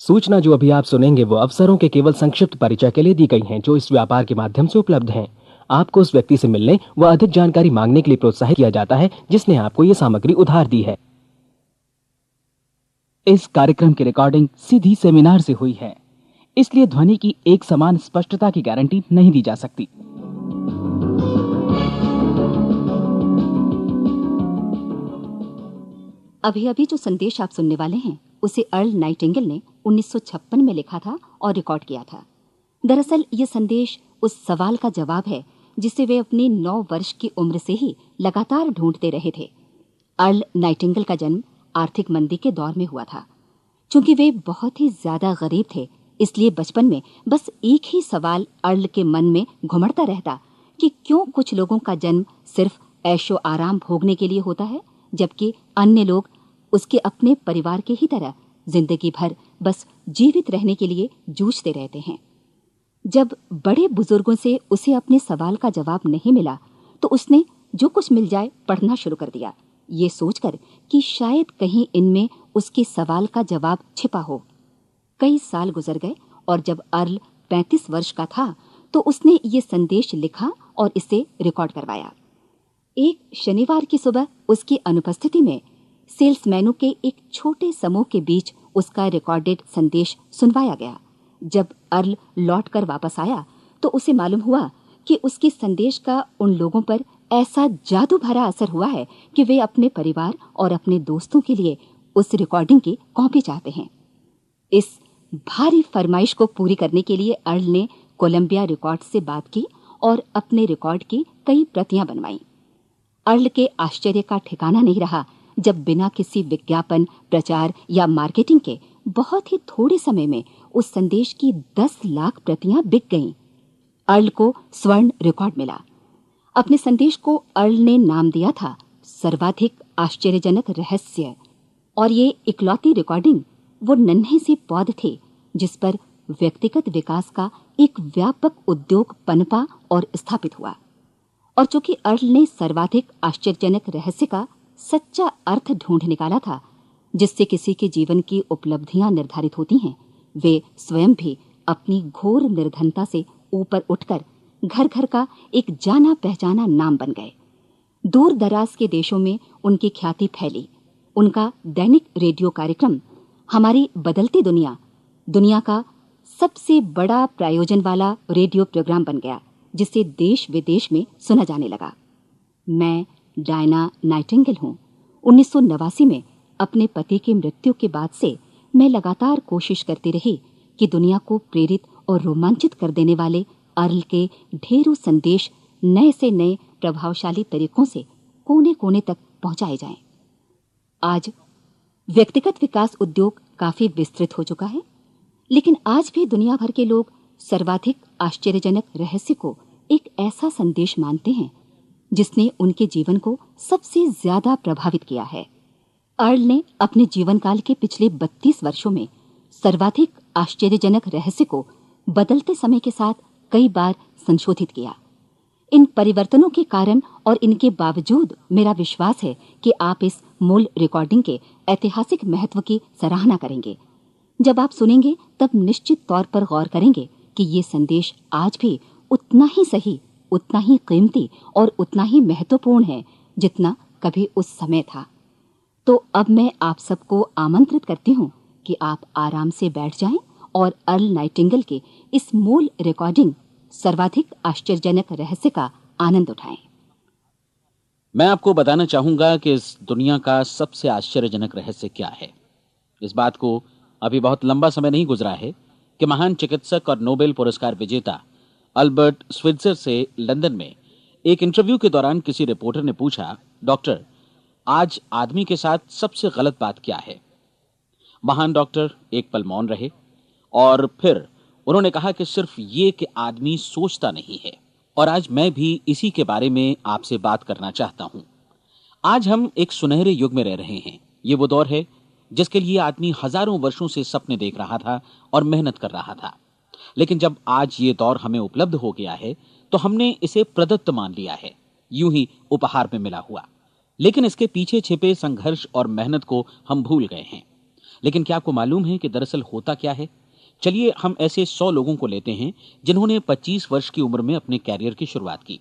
सूचना जो अभी आप सुनेंगे वो अवसरों के केवल संक्षिप्त परिचय के लिए दी गई हैं, जो इस व्यापार के माध्यम से उपलब्ध हैं। आपको उस व्यक्ति से मिलने व अधिक जानकारी मांगने के लिए प्रोत्साहित किया जाता है, जिसने आपको ये सामग्री उधार दी है। इस कार्यक्रम की रिकॉर्डिंग सीधी सेमिनार से हुई है। इसलिए ध्वनि की एक समान स्पष्टता की गारंटी नहीं दी जा सकती। अभी अभी जो संदेश आप सुनने वाले हैं उसे अर्ल नाइटिंगल ने 1956 में लिखा था और रिकॉर्ड किया था। दरअसल, ये संदेश उस सवाल का जवाब है, जिसे वे अपने नौ वर्ष की उम्र से ही लगातार ढूंढते रहे थे। अर्ल नाइटिंगल का जन्म आर्थिक मंदी के दौर में हुआ था। क्योंकि वे बहुत ही ज़्यादा गरीब थे, इसलिए बचपन में बस एक ही सवाल अर्ल के मन में घुमड़ता रहता कि क्यों कुछ लोगों का जन्म सिर्फ़ ऐशो आराम भोगने के लिए होता है, जबकि अन्य लोग उसके अपने परिवार के ही तरह ज़िंदगी भर बस जीवित रहने के लिए जूझते रहते हैं। जब बड़े बुज़ुर्गों से उसे अपने सवाल का जवाब नहीं मिला तो उसने जो कुछ मिल जाए पढ़ना शुरू कर दिया। ये सोचकर कि शायद कहीं इनमें उसके सवाल का जवाब छिपा हो। कई साल गुजर गए और जब अर्ल 35 वर्ष का था तो उसने ये संदेश लिखा और इसे रिकॉर्ड करवाया। एक शनिवार की सुबह उसकी अनुपस्थिति में सेल्समैनों के एक छोटे समूह के बीच उसका रिकॉर्डेड संदेश सुनवाया गया। जब अर्ल लौट कर वापस आया तो उसे मालूम हुआ कि उसके संदेश का उन लोगों पर ऐसा जादू भरा असर हुआ है कि वे अपने परिवार और अपने दोस्तों के लिए उस रिकॉर्डिंग की कॉपी चाहते हैं। इस भारी फरमाइश को पूरी करने के लिए अर्ल ने कोलंबिया रिकॉर्ड से बात की और अपने रिकॉर्ड की कई प्रतियाँ बनवाई। अर्ल के आश्चर्य का ठिकाना नहीं रहा जब बिना किसी विज्ञापन, प्रचार या मार्केटिंग के बहुत ही थोड़े समय में उस संदेश की दस लाख प्रतियाँ बिक गईं। अर्ल को स्वर्ण रिकॉर्ड मिला। अपने संदेश को अर्ल ने नाम दिया था, सर्वाधिक आश्चर्यजनक रहस्य। और ये इकलौती रिकॉर्डिंग वो नन्हे से पौध थे, जिस पर व्यक्तिगत विकास का एक व्यापक उद्योग पनपा और स्थापित हुआ। और चूँकि अर्ल ने सर्वाधिक आश्चर्यजनक रहस्य का सच्चा अर्थ ढूंढ निकाला था, जिससे किसी के जीवन की उपलब्धियाँ निर्धारित होती हैं। वे स्वयं भी अपनी घोर निर्धनता से ऊपर उठकर घर घर का एक जाना पहचाना नाम बन गए। दूर दराज के देशों में उनकी ख्याति फैली। उनका दैनिक रेडियो कार्यक्रम, हमारी बदलती दुनिया दुनिया का सबसे बड़ा प्रायोजन वाला रेडियो प्रोग्राम बन गया, जिसे देश विदेश में सुना जाने लगा। मैं डायना नाइटिंगल हूँ उन्नीस सौ नवासी में अपने पति की मृत्यु के बाद से मैं लगातार कोशिश करती रही कि दुनिया को प्रेरित और रोमांचित कर देने वाले अर्ल के ढेरों संदेश नए से नए प्रभावशाली तरीकों से कोने कोने तक पहुँचाए जाएँ। आज व्यक्तिगत विकास उद्योग काफ़ी विस्तृत हो चुका है, लेकिन आज भी दुनिया भर के लोग सर्वाधिक आश्चर्यजनक रहस्य को एक ऐसा संदेश मानते हैं जिसने उनके जीवन को सबसे ज़्यादा प्रभावित किया है। अर्ल ने अपने जीवन काल के पिछले 32 वर्षों में सर्वाधिक आश्चर्यजनक रहस्य को बदलते समय के साथ कई बार संशोधित किया। इन परिवर्तनों के कारण और इनके बावजूद मेरा विश्वास है कि आप इस मूल रिकॉर्डिंग के ऐतिहासिक महत्व की सराहना करेंगे। जब आप सुनेंगे, तब निश्चित तौर पर गौर करेंगे कि ये संदेश आज भी उतना ही सही उतना ही कीमती और उतना ही महत्वपूर्ण है जितना कभी उस समय था। तो अब मैं आप सबको आमंत्रित करती हूँ कि आप आराम से बैठ जाएँ और अर्ल नाइटिंगल के इस मूल रिकॉर्डिंग सर्वाधिक आश्चर्यजनक रहस्य का आनंद उठाएँ। मैं आपको बताना चाहूँगा कि इस दुनिया का सबसे आश्चर्यजनक रहस्य क्या है। इस बात को अभी बहुत लंबा समय नहीं गुजरा है कि महान चिकित्सक और नोबेल पुरस्कार विजेता अल्बर्ट स्विट्जर से लंदन में। एक इंटरव्यू के दौरान किसी रिपोर्टर ने पूछा, डॉक्टर, आज आदमी के साथ सबसे गलत बात क्या है? महान डॉक्टर, एक पल मौन रहे। और फिर उन्होंने कहा कि सिर्फ़ ये कि आदमी सोचता नहीं है। और आज मैं भी इसी के बारे में आपसे बात करना चाहता हूँ। आज हम एक सुनहरे युग में रह रहे हैं। ये वो दौर है जिसके लिए आदमी हज़ारों वर्षों से सपने देख रहा था और मेहनत कर रहा था। लेकिन जब आज ये दौर हमें उपलब्ध हो गया है तो हमने इसे प्रदत्त मान लिया है। यूँ ही उपहार में मिला हुआ। लेकिन इसके पीछे छिपे संघर्ष और मेहनत को हम भूल गए हैं। लेकिन क्या आपको मालूम है कि दरअसल होता क्या है? चलिए हम ऐसे सौ लोगों को लेते हैं, जिन्होंने 25 वर्ष की उम्र में अपने कैरियर की शुरुआत की।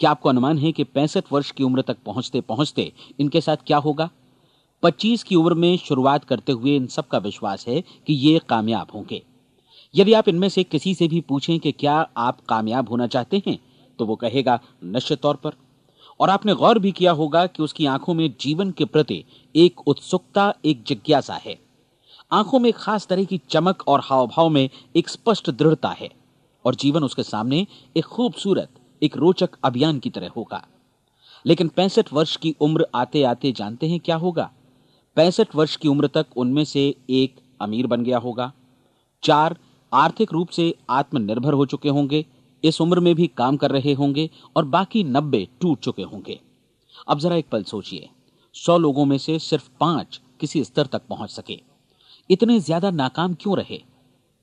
क्या आपको अनुमान है कि पैंसठ वर्ष की उम्र तक पहुँचते पहुँचते इनके साथ क्या होगा? 25 की उम्र में शुरुआत करते हुए इन सब का विश्वास है कि ये कामयाब होंगे। यदि आप इनमें से किसी से भी पूछें कि क्या आप कामयाब होना चाहते हैं तो वो कहेगा, निश्चित तौर पर। और आपने गौर भी किया होगा कि उसकी आँखों में जीवन के प्रति एक उत्सुकता, एक जिज्ञासा है। आँखों में खास तरह की चमक और हाव भाव में एक स्पष्ट दृढ़ता है, और जीवन उसके सामने एक खूबसूरत, एक रोचक अभियान की तरह होगा। लेकिन पैंसठ वर्ष की उम्र आते आते जानते हैं क्या होगा? पैंसठ वर्ष की उम्र तक उनमें से एक अमीर बन गया होगा, चार आर्थिक रूप से आत्मनिर्भर हो चुके होंगे, इस उम्र में भी काम कर रहे होंगे और बाकी नब्बे टूट चुके होंगे। अब जरा एक पल सोचिए, सौ लोगों में से सिर्फ़ पाँच किसी स्तर तक पहुँच सके। इतने ज़्यादा नाकाम क्यों रहे?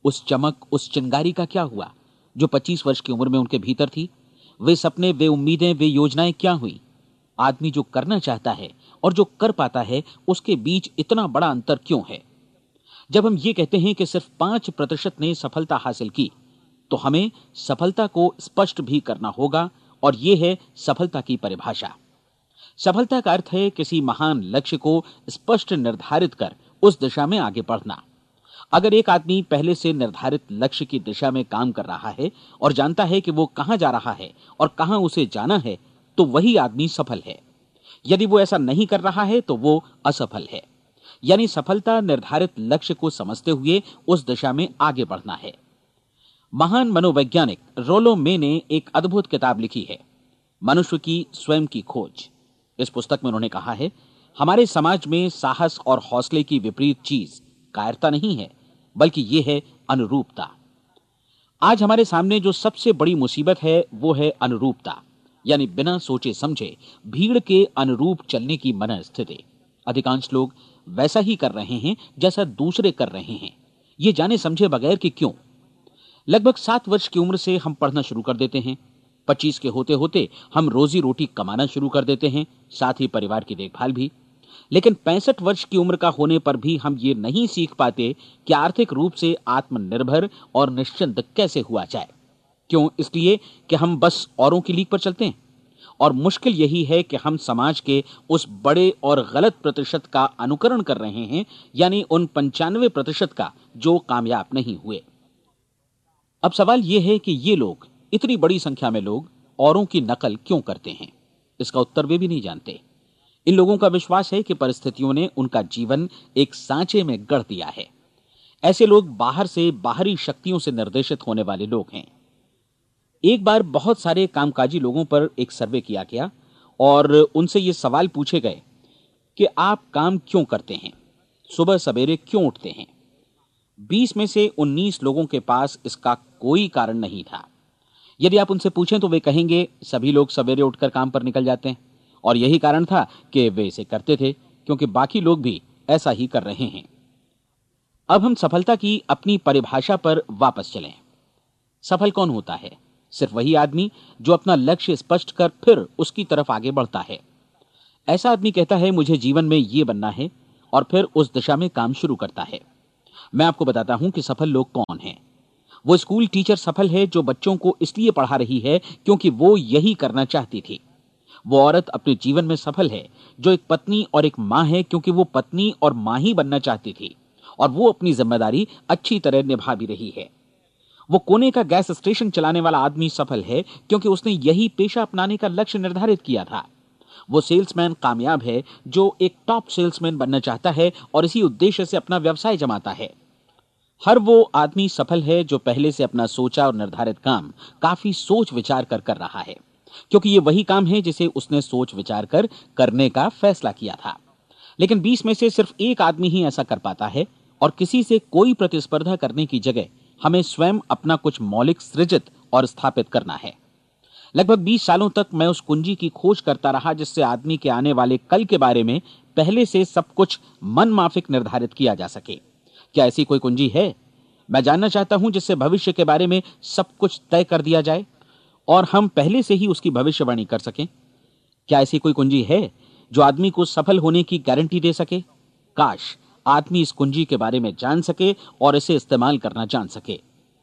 उस चमक, उस चिंगारी का क्या हुआ? जो 25 वर्ष की उम्र में उनके भीतर थी, वे सपने, वे उम्मीदें, वे योजनाएँ क्या हुई? आदमी जो करना चाहता है और जो कर पाता है, उसके बीच इतना बड़ा अंतर क्यों है? जब हम ये कहते हैं कि सिर्फ़ पाँच प्रतिशत ने सफलता हासिल की तो हमें सफलता को स्पष्ट भी करना होगा, और यह है सफलता की परिभाषा। सफलता का अर्थ है किसी महान लक्ष्य को स्पष्ट निर्धारित कर, उस दिशा में आगे बढ़ना। अगर एक आदमी पहले से निर्धारित लक्ष्य की दिशा में काम कर रहा है, और जानता है कि वो कहाँ जा रहा है, और कहाँ उसे जाना है तो वही आदमी सफल है। यदि वो ऐसा नहीं कर रहा है तो वो असफल है। यानी सफलता निर्धारित लक्ष्य को समझते हुए उस दिशा में आगे बढ़ना है। महान मनोवैज्ञानिक रोलो मे ने एक अद्भुत किताब लिखी है, मनुष्य की स्वयं की खोज। इस पुस्तक में उन्होंने कहा है, हमारे समाज में साहस और हौसले की विपरीत चीज़ कायरता नहीं है, बल्कि यह है अनुरूपता। आज हमारे सामने जो सबसे बड़ी मुसीबत है, वो है अनुरूपता, यानी बिना सोचे समझे भीड़ के अनुरूप चलने की मन स्थिति अधिकांश लोग वैसा ही कर रहे हैं जैसा दूसरे कर रहे हैं। ये जाने समझे बगैर कि क्यों? लगभग सात वर्ष की उम्र से हम पढ़ना शुरू कर देते हैं। पच्चीस के होते होते हम रोजी रोटी कमाना शुरू कर देते हैं, साथ ही परिवार की देखभाल भी। लेकिन पैंसठ वर्ष की उम्र का होने पर भी हम ये नहीं सीख पाते कि आर्थिक रूप से आत्मनिर्भर और निश्चिंत कैसे हुआ जाए। क्यों? इसलिए कि हम बस औरों की लीक पर चलते हैं। और मुश्किल यही है कि हम समाज के उस बड़े और गलत प्रतिशत का अनुकरण कर रहे हैं, यानी उन पंचानवे प्रतिशत का जो कामयाब नहीं हुए। अब सवाल यह है कि ये लोग, इतनी बड़ी संख्या में लोग, औरों की नकल क्यों करते हैं? इसका उत्तर वे भी नहीं जानते। इन लोगों का विश्वास है कि परिस्थितियों ने उनका जीवन एक सांचे में गढ़ दिया है। ऐसे लोग बाहर से बाहरी शक्तियों से निर्देशित होने वाले लोग हैं। एक बार बहुत सारे कामकाजी लोगों पर एक सर्वे किया गया और उनसे ये सवाल पूछे गए कि आप काम क्यों करते हैं? सुबह सवेरे क्यों उठते हैं? 20 में से 19 लोगों के पास इसका कोई कारण नहीं था। यदि आप उनसे पूछें तो वे कहेंगे, सभी लोग सवेरे उठकर काम पर निकल जाते हैं। और यही कारण था कि वे इसे करते थे, क्योंकि बाकी लोग भी ऐसा ही कर रहे हैं। अब हम सफलता की अपनी परिभाषा पर वापस चलें। सफल कौन होता है? सिर्फ़ वही आदमी जो अपना लक्ष्य स्पष्ट कर फिर उसकी तरफ़ आगे बढ़ता है। ऐसा आदमी कहता है, मुझे जीवन में ये बनना है, और फिर उस दिशा में काम शुरू करता है। मैं आपको बताता हूँ कि सफल लोग कौन हैं। वो स्कूल टीचर सफल है जो बच्चों को इसलिए पढ़ा रही है क्योंकि वो यही करना चाहती थी। वो औरत अपने जीवन में सफल है, जो एक पत्नी और एक माँ है क्योंकि वो पत्नी और माँ ही बनना चाहती थी, और वो अपनी ज़िम्मेदारी अच्छी तरह निभा भी रही है। वो कोने का गैस स्टेशन चलाने वाला आदमी सफल है, क्योंकि उसने यही पेशा अपनाने का लक्ष्य निर्धारित किया था। वो सेल्समैन कामयाब है, जो एक टॉप सेल्समैन बनना चाहता है और इसी उद्देश्य से अपना व्यवसाय जमाता है। हर वो आदमी सफल है, जो पहले से अपना सोचा और निर्धारित काम काफ़ी सोच विचार कर कर रहा है, क्योंकि ये वही काम है जिसे उसने सोच विचार कर करने का फैसला किया था। लेकिन 20 में से सिर्फ़ एक आदमी ही ऐसा कर पाता है, और किसी से कोई प्रतिस्पर्धा करने की जगह हमें स्वयं अपना कुछ मौलिक सृजित और स्थापित करना है। लगभग 20 सालों तक मैं उस कुंजी की खोज करता रहा, जिससे आदमी के आने वाले कल के बारे में पहले से सब कुछ मन माफिक निर्धारित किया जा सके। क्या ऐसी कोई कुंजी है? मैं जानना चाहता हूँ जिससे भविष्य के बारे में सब कुछ तय कर दिया जाए और हम पहले से ही उसकी भविष्यवाणी कर सकें। क्या ऐसी कोई कुंजी है जो आदमी को सफल होने की गारंटी दे सके? काश। आदमी इस कुंजी के बारे में जान सके और इसे इस्तेमाल करना जान सके।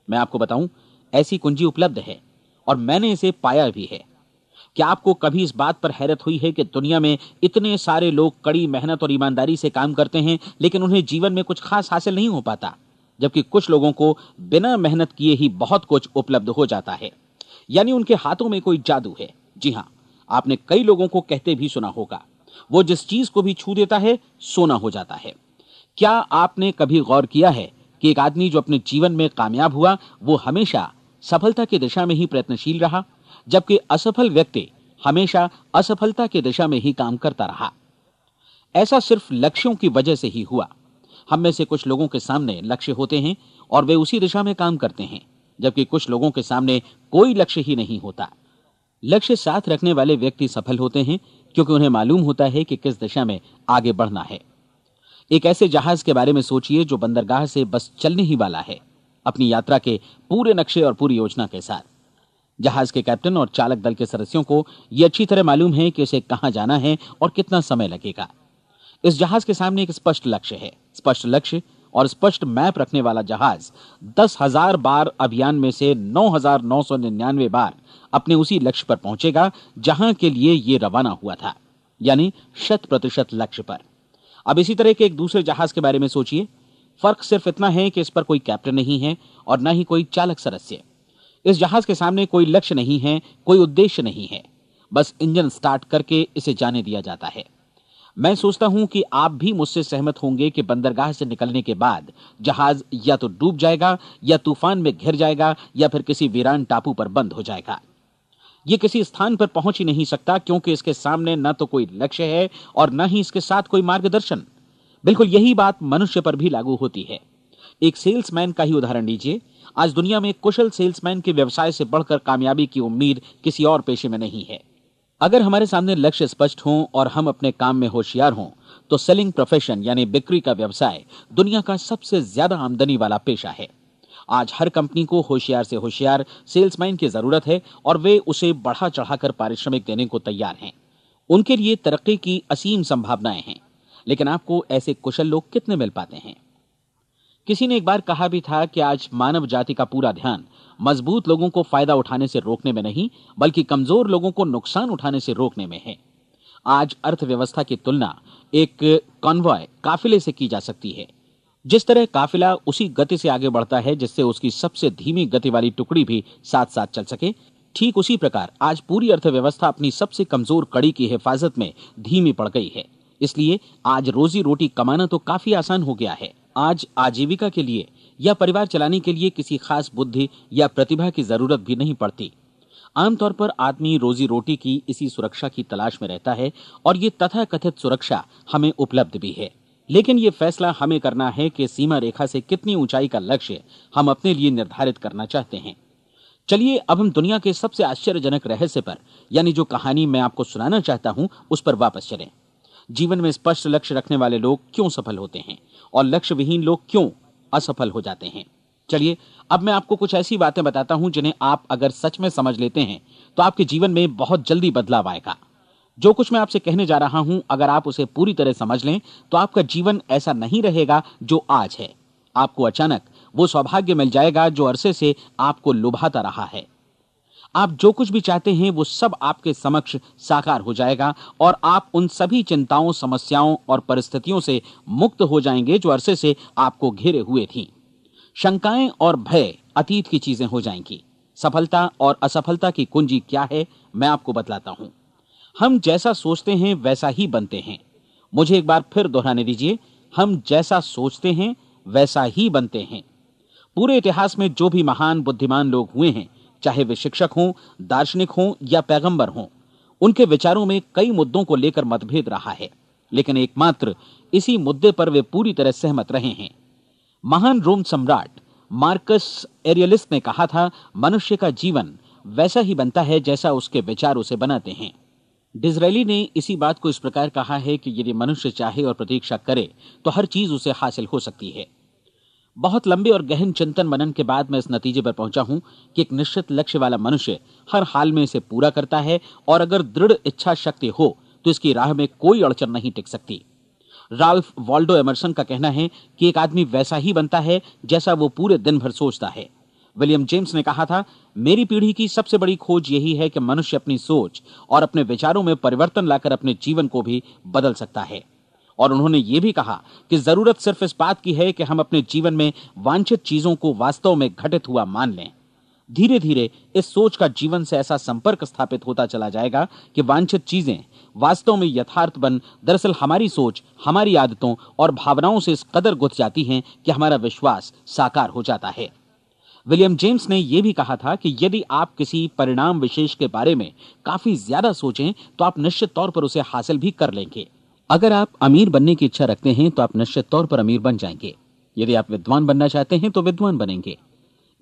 मैं आपको बताऊँ, ऐसी कुंजी उपलब्ध है और मैंने इसे पाया भी है। क्या आपको कभी इस बात पर हैरत हुई है कि दुनिया में इतने सारे लोग कड़ी मेहनत और ईमानदारी से काम करते हैं, लेकिन उन्हें जीवन में कुछ खास हासिल नहीं हो पाता, जबकि कुछ लोगों को बिना मेहनत किए ही बहुत कुछ उपलब्ध हो जाता है। यानी उनके हाथों में कोई जादू है। जी हाँ, आपने कई लोगों को कहते भी सुना होगा। वो जिस चीज़ को भी छू देता है, सोना हो जाता है। क्या आपने कभी गौर किया है कि एक आदमी जो अपने जीवन में कामयाब हुआ, वो हमेशा सफलता की दिशा में ही प्रयत्नशील रहा, जबकि असफल व्यक्ति हमेशा असफलता की दिशा में ही काम करता रहा? ऐसा सिर्फ़ लक्ष्यों की वजह से ही हुआ। हम में से कुछ लोगों के सामने लक्ष्य होते हैं और वे उसी दिशा में काम करते हैं, जबकि कुछ लोगों के सामने कोई लक्ष्य ही नहीं होता। लक्ष्य साथ रखने वाले व्यक्ति सफल होते हैं, क्योंकि उन्हें मालूम होता है कि किस दिशा में आगे बढ़ना है। एक ऐसे जहाज़ के बारे में सोचिए जो बंदरगाह से बस चलने ही वाला है, अपनी यात्रा के पूरे नक्शे और पूरी योजना के साथ। जहाज़ के कैप्टन और चालक दल के सदस्यों को यह अच्छी तरह मालूम है कि उसे कहाँ जाना है और कितना समय लगेगा। इस जहाज़ के सामने एक स्पष्ट लक्ष्य है। स्पष्ट लक्ष्य और स्पष्ट मैप रखने वाला जहाज़ दस हज़ार बार अभियान में से नौ हज़ार नौ सौ निन्यानवे बार अपने उसी लक्ष्य पर पहुंचेगा जहाँ के लिए ये रवाना हुआ था, यानी शत प्रतिशत लक्ष्य पर। अब इसी तरह के एक दूसरे जहाज़ के बारे में सोचिए। फ़र्क सिर्फ़ इतना है कि इस पर कोई कैप्टन नहीं है और न ही कोई चालक सदस्य। इस जहाज़ के सामने कोई लक्ष्य नहीं है, कोई उद्देश्य नहीं है। बस इंजन स्टार्ट करके इसे जाने दिया जाता है। मैं सोचता हूँ कि आप भी मुझसे सहमत होंगे कि बंदरगाह से निकलने के बाद जहाज़ या तो डूब जाएगा, या तूफ़ान में घिर जाएगा, या फिर किसी वीरान टापू पर बंद हो जाएगा। यह किसी स्थान पर पहुँच ही नहीं सकता, क्योंकि इसके सामने न तो कोई लक्ष्य है और न ही इसके साथ कोई मार्गदर्शन। बिल्कुल यही बात मनुष्य पर भी लागू होती है। एक सेल्समैन का ही उदाहरण लीजिए। आज दुनिया में कुशल सेल्समैन के व्यवसाय से बढ़कर कामयाबी की उम्मीद किसी और पेशे में नहीं है। अगर हमारे सामने लक्ष्य स्पष्ट हो और हम अपने काम में होशियार हों तो सेलिंग प्रोफेशन यानी बिक्री का व्यवसाय दुनिया का सबसे ज़्यादा आमदनी वाला पेशा है। आज हर कंपनी को होशियार से होशियार सेल्समैन की ज़रूरत है और वे उसे बढ़ा चढ़ाकर पारिश्रमिक देने को तैयार हैं। उनके लिए तरक्की की असीम संभावनाएँ हैं। लेकिन आपको ऐसे कुशल लोग कितने मिल पाते हैं? किसी ने एक बार कहा भी था कि आज मानव जाति का पूरा ध्यान मज़बूत लोगों को फ़ायदा उठाने से रोकने में नहीं, बल्कि कमज़ोर लोगों को नुकसान उठाने से रोकने में है। आज अर्थव्यवस्था की तुलना एक कॉन्वॉय काफिले से की जा सकती है। जिस तरह काफिला उसी गति से आगे बढ़ता है, जिससे उसकी सबसे धीमी गति वाली टुकड़ी भी साथ साथ चल सके, ठीक उसी प्रकार आज पूरी अर्थव्यवस्था अपनी सबसे कमज़ोर कड़ी की हिफाजत में धीमी पड़ गई है। इसलिए आज रोजी रोटी कमाना तो काफ़ी आसान हो गया है। आज आजीविका के लिए या परिवार चलाने के लिए किसी खास बुद्धि या प्रतिभा की ज़रूरत भी नहीं पड़ती। आमतौर पर आदमी रोजी रोटी की इसी सुरक्षा की तलाश में रहता है और ये तथा कथित सुरक्षा हमें उपलब्ध भी है। लेकिन ये फैसला हमें करना है कि सीमा रेखा से कितनी ऊंचाई का लक्ष्य हम अपने लिए निर्धारित करना चाहते हैं। चलिए अब हम दुनिया के सबसे आश्चर्यजनक रहस्य पर, यानी जो कहानी मैं आपको सुनाना चाहता हूँ, उस पर वापस चलें। जीवन में स्पष्ट लक्ष्य रखने वाले लोग क्यों सफल होते हैं और लक्ष्य विहीन लोग क्यों असफल हो जाते हैं? चलिए अब मैं आपको कुछ ऐसी बातें बताता हूँ जिन्हें आप अगर सच में समझ लेते हैं तो आपके जीवन में बहुत जल्दी बदलाव आएगा। जो कुछ मैं आपसे कहने जा रहा हूँ, अगर आप उसे पूरी तरह समझ लें तो आपका जीवन ऐसा नहीं रहेगा जो आज है। आपको अचानक वो सौभाग्य मिल जाएगा जो अरसे से आपको लुभाता रहा है। आप जो कुछ भी चाहते हैं, वो सब आपके समक्ष साकार हो जाएगा और आप उन सभी चिंताओं, समस्याओं और परिस्थितियों से मुक्त हो जाएँगे जो अरसे से आपको घेरे हुए थी। शंकाएँ और भय अतीत की चीज़ें हो जाएँगी। सफलता और असफलता की कुंजी क्या है, मैं आपको बतलाता हूँ। हम जैसा सोचते हैं, वैसा ही बनते हैं। मुझे एक बार फिर दोहराने दीजिए, हम जैसा सोचते हैं, वैसा ही बनते हैं। पूरे इतिहास में जो भी महान बुद्धिमान लोग हुए हैं, चाहे वे शिक्षक हों, दार्शनिक हों या पैगंबर हों, उनके विचारों में कई मुद्दों को लेकर मतभेद रहा है। लेकिन एकमात्र इसी मुद्दे पर वे पूरी तरह सहमत रहे हैं। महान रोम सम्राट मार्कस एरियलिस्ट ने कहा था, मनुष्य का जीवन वैसा ही बनता है जैसा उसके विचार उसे बनाते हैं। डिजरेली ने इसी बात को इस प्रकार कहा है कि यदि मनुष्य चाहे और प्रतीक्षा करे तो हर चीज़ उसे हासिल हो सकती है। बहुत लंबे और गहन चिंतन मनन के बाद मैं इस नतीजे पर पहुँचा हूँ कि एक निश्चित लक्ष्य वाला मनुष्य हर हाल में इसे पूरा करता है और अगर दृढ़ इच्छा शक्ति हो तो इसकी राह में कोई अड़चन नहीं टिक सकती। राल्फ वॉल्डो एमरसन का कहना है कि एक आदमी वैसा ही बनता है जैसा वो पूरे दिन भर सोचता है। विलियम जेम्स ने कहा था, मेरी पीढ़ी की सबसे बड़ी खोज यही है कि मनुष्य अपनी सोच और अपने विचारों में परिवर्तन लाकर अपने जीवन को भी बदल सकता है। और उन्होंने ये भी कहा कि ज़रूरत सिर्फ़ इस बात की है कि हम अपने जीवन में वांछित चीज़ों को वास्तव में घटित हुआ मान लें। धीरे धीरे इस सोच का जीवन से ऐसा संपर्क स्थापित होता चला जाएगा कि वांछित चीज़ें वास्तव में यथार्थ बन, दरअसल हमारी सोच, हमारी आदतों और भावनाओं से इस कदर गुथ जाती हैं कि हमारा विश्वास साकार हो जाता है। विलियम जेम्स ने यह भी कहा था कि यदि आप किसी परिणाम विशेष के बारे में काफ़ी ज़्यादा सोचें तो आप निश्चित तौर पर उसे हासिल भी कर लेंगे। अगर आप अमीर बनने की इच्छा रखते हैं तो आप निश्चित तौर पर अमीर बन जाएँगे। यदि आप विद्वान बनना चाहते हैं तो विद्वान बनेंगे।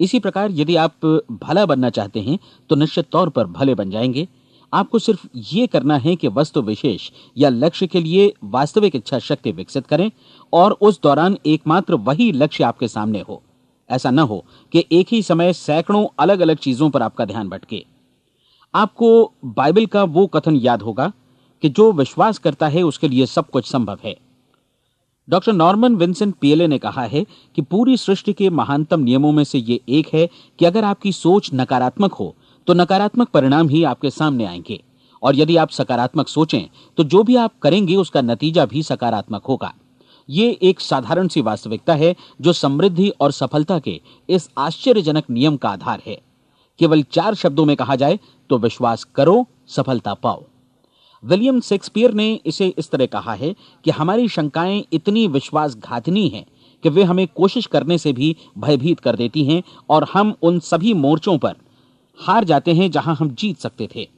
इसी प्रकार यदि आप भला बनना चाहते हैं तो निश्चित तौर पर भले बन जाएँगे। आपको सिर्फ़ ये करना है कि वस्तु विशेष या लक्ष्य के लिए वास्तविक इच्छा शक्ति विकसित करें, और उस दौरान एकमात्र वही लक्ष्य आपके सामने हो। ऐसा न हो कि एक ही समय सैकड़ों अलग अलग चीज़ों पर आपका ध्यान भटके। आपको बाइबल का वो कथन याद होगा कि जो विश्वास करता है, उसके लिए सब कुछ संभव है। डॉक्टर नॉर्मन विंसेंट पीएलए ने कहा है कि पूरी सृष्टि के महानतम नियमों में से ये एक है कि अगर आपकी सोच नकारात्मक हो तो नकारात्मक परिणाम ही आपके सामने आएँगे। और यदि आप सकारात्मक सोचें तो जो भी आप करेंगे, उसका नतीजा भी सकारात्मक होगा। ये एक साधारण सी वास्तविकता है जो समृद्धि और सफलता के इस आश्चर्यजनक नियम का आधार है। केवल चार शब्दों में कहा जाए तो विश्वास करो, सफलता पाओ। विलियम शेक्सपियर ने इसे इस तरह कहा है कि हमारी शंकाएँ इतनी विश्वासघातनी हैं कि वे हमें कोशिश करने से भी भयभीत कर देती हैं और हम उन सभी मोर्चों पर हार जाते हैं जहाँ हम जीत सकते थे।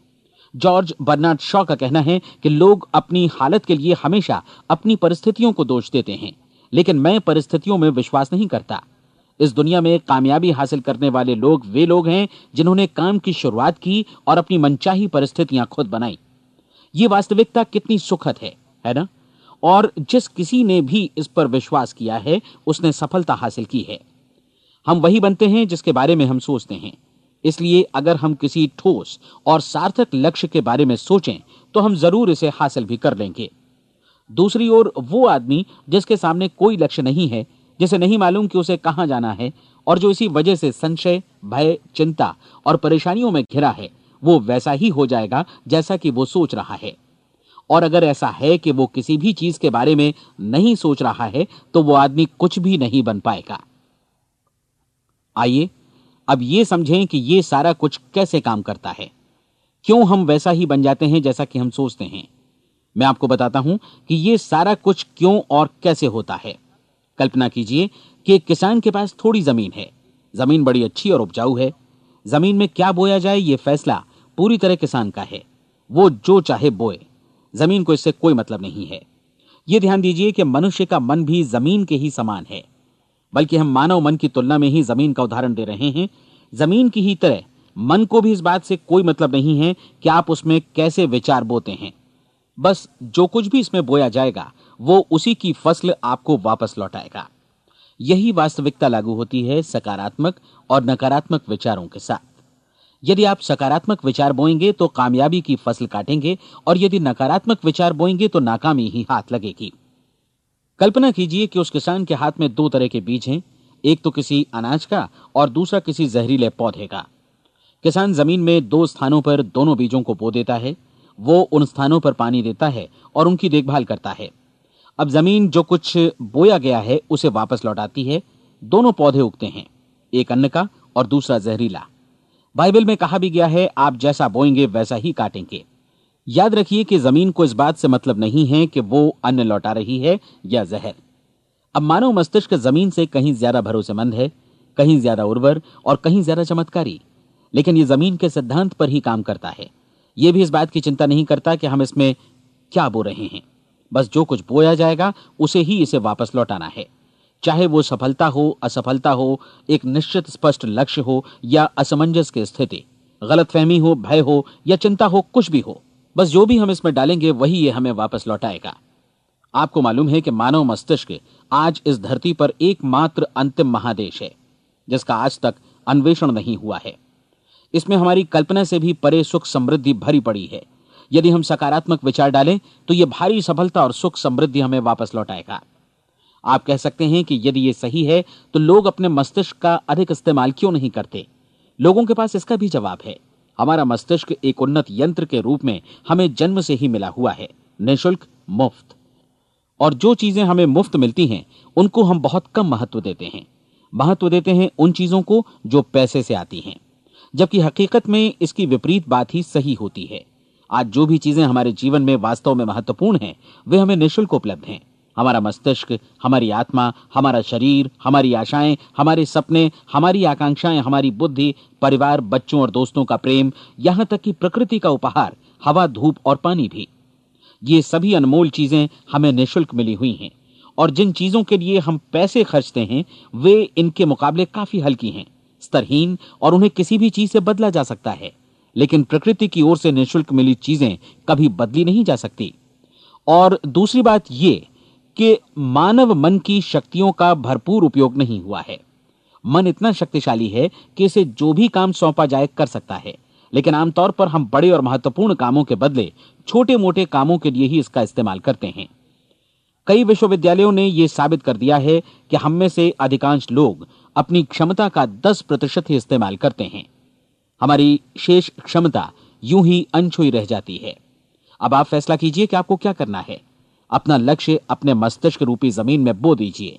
जॉर्ज बर्नार्ड शॉ का कहना है कि लोग अपनी हालत के लिए हमेशा अपनी परिस्थितियों को दोष देते हैं, लेकिन मैं परिस्थितियों में विश्वास नहीं करता। इस दुनिया में कामयाबी हासिल करने वाले लोग वे लोग हैं जिन्होंने काम की शुरुआत की और अपनी मनचाही परिस्थितियाँ खुद बनाई। ये वास्तविकता कितनी सुखद है है ना? और जिस किसी ने भी इस पर विश्वास किया है, उसने सफलता हासिल की है। हम वही बनते हैं जिसके बारे में हम सोचते हैं। इसलिए अगर हम किसी ठोस और सार्थक लक्ष्य के बारे में सोचें तो हम ज़रूर इसे हासिल भी कर लेंगे। दूसरी ओर, वो आदमी जिसके सामने कोई लक्ष्य नहीं है, जिसे नहीं मालूम कि उसे कहाँ जाना है, और जो इसी वजह से संशय, भय, चिंता और परेशानियों में घिरा है, वो वैसा ही हो जाएगा जैसा कि वो सोच रहा है। और अगर ऐसा है कि वो किसी भी चीज़ के बारे में नहीं सोच रहा है तो वो आदमी कुछ भी नहीं बन पाएगा। आइए अब ये समझें कि ये सारा कुछ कैसे काम करता है। क्यों हम वैसा ही बन जाते हैं जैसा कि हम सोचते हैं? मैं आपको बताता हूँ कि ये सारा कुछ क्यों और कैसे होता है। कल्पना कीजिए कि एक किसान के पास थोड़ी ज़मीन है। ज़मीन बड़ी अच्छी और उपजाऊ है। ज़मीन में क्या बोया जाए ये फैसला पूरी तरह किसान का है। वो जो चाहे बोए। ज़मीन को इससे कोई मतलब नहीं है। ये ध्यान दीजिए कि मनुष्य का मन भी ज़मीन के ही समान है। बल्कि हम मानव मन की तुलना में ही ज़मीन का उदाहरण दे रहे हैं। ज़मीन की ही तरह, मन को भी इस बात से कोई मतलब नहीं है कि आप उसमें कैसे विचार बोते हैं। बस जो कुछ भी इसमें बोया जाएगा, वो उसी की फ़सल आपको वापस लौटाएगा। यही वास्तविकता लागू होती है सकारात्मक और नकारात्मक विचारों के साथ। यदि आप सकारात्मक विचार बोएँगे तो कामयाबी की फ़सल काटेंगे और यदि नकारात्मक विचार बोएँगे तो नाकामी ही हाथ लगेगी। कल्पना कीजिए कि उस किसान के हाथ में दो तरह के बीज हैं, एक तो किसी अनाज का और दूसरा किसी जहरीले पौधे का। किसान ज़मीन में दो स्थानों पर दोनों बीजों को बो देता है, वो उन स्थानों पर पानी देता है और उनकी देखभाल करता है। अब ज़मीन जो कुछ बोया गया है, उसे वापस लौटाती है, दोनों पौधे उगते हैं, एक अन्न का और दूसरा जहरीला। बाइबल में कहा भी गया है, आप जैसा बोएँगे, वैसा ही काटेंगे। याद रखिए कि ज़मीन को इस बात से मतलब नहीं है कि वो अन्न लौटा रही है या जहर। अब मानव मस्तिष्क ज़मीन से कहीं ज़्यादा भरोसेमंद है, कहीं ज़्यादा उर्वर और कहीं ज़्यादा चमत्कारी। लेकिन ये ज़मीन के सिद्धांत पर ही काम करता है। ये भी इस बात की चिंता नहीं करता कि हम इसमें क्या बो रहे हैं। बस जो कुछ बोया जाएगा, उसे ही इसे वापस लौटाना है। चाहे वो सफलता हो, असफलता हो, एक निश्चित स्पष्ट लक्ष्य हो या असमंजस की स्थिति, गलतफहमी हो, भय हो या चिंता हो, कुछ भी हो। बस जो भी हम इसमें डालेंगे, वही ये हमें वापस लौटाएगा। आपको मालूम है कि मानव मस्तिष्क आज इस धरती पर एकमात्र अंतिम महादेश है, जिसका आज तक अन्वेषण नहीं हुआ है। इसमें हमारी कल्पना से भी परे सुख समृद्धि भरी पड़ी है। यदि हम सकारात्मक विचार डालें तो यह भारी सफलता और सुख समृद्धि हमें वापस लौटाएगा। आप कह सकते हैं कि यदि यह सही है तो लोग अपने मस्तिष्क का अधिक इस्तेमाल क्यों नहीं करते? लोगों के पास इसका भी जवाब है। हमारा मस्तिष्क एक उन्नत यंत्र के रूप में हमें जन्म से ही मिला हुआ है, निःशुल्क मुफ़्त। और जो चीज़ें हमें मुफ़्त मिलती हैं, उनको हम बहुत कम महत्व देते हैं। महत्व देते हैं उन चीज़ों को जो पैसे से आती हैं, जबकि हकीकत में इसकी विपरीत बात ही सही होती है। आज जो भी चीज़ें हमारे जीवन में वास्तव में महत्वपूर्ण हैं, वे हमें निःशुल्क उपलब्ध हैं। हमारा मस्तिष्क, हमारी आत्मा, हमारा शरीर, हमारी आशाएँ, हमारे सपने, हमारी आकांक्षाएँ, हमारी बुद्धि, परिवार, बच्चों और दोस्तों का प्रेम, यहाँ तक कि प्रकृति का उपहार, हवा, धूप और पानी भी। ये सभी अनमोल चीज़ें हमें निःशुल्क मिली हुई हैं, और जिन चीज़ों के लिए हम पैसे खर्चते हैं, वे इनके मुकाबले काफ़ी हल्की हैं, स्तरहीन, और उन्हें किसी भी चीज़ से बदला जा सकता है, लेकिन प्रकृति की ओर से निःशुल्क मिली चीज़ें कभी बदली नहीं जा सकती। और दूसरी बात यह कि मानव मन की शक्तियों का भरपूर उपयोग नहीं हुआ है। मन इतना शक्तिशाली है कि इसे जो भी काम सौंपा जाए कर सकता है। लेकिन आमतौर पर हम बड़े और महत्वपूर्ण कामों के बदले छोटे मोटे कामों के लिए ही इसका इस्तेमाल करते हैं। कई विश्वविद्यालयों ने यह साबित कर दिया है कि हम में से अधिकांश लोग अपनी क्षमता का 10 प्रतिशत ही इस्तेमाल करते हैं। हमारी शेष क्षमता यूँ ही अनछुई रह जाती है। अब आप फैसला कीजिए कि आपको क्या करना है। अपना लक्ष्य अपने मस्तिष्क रूपी ज़मीन में बो दीजिए।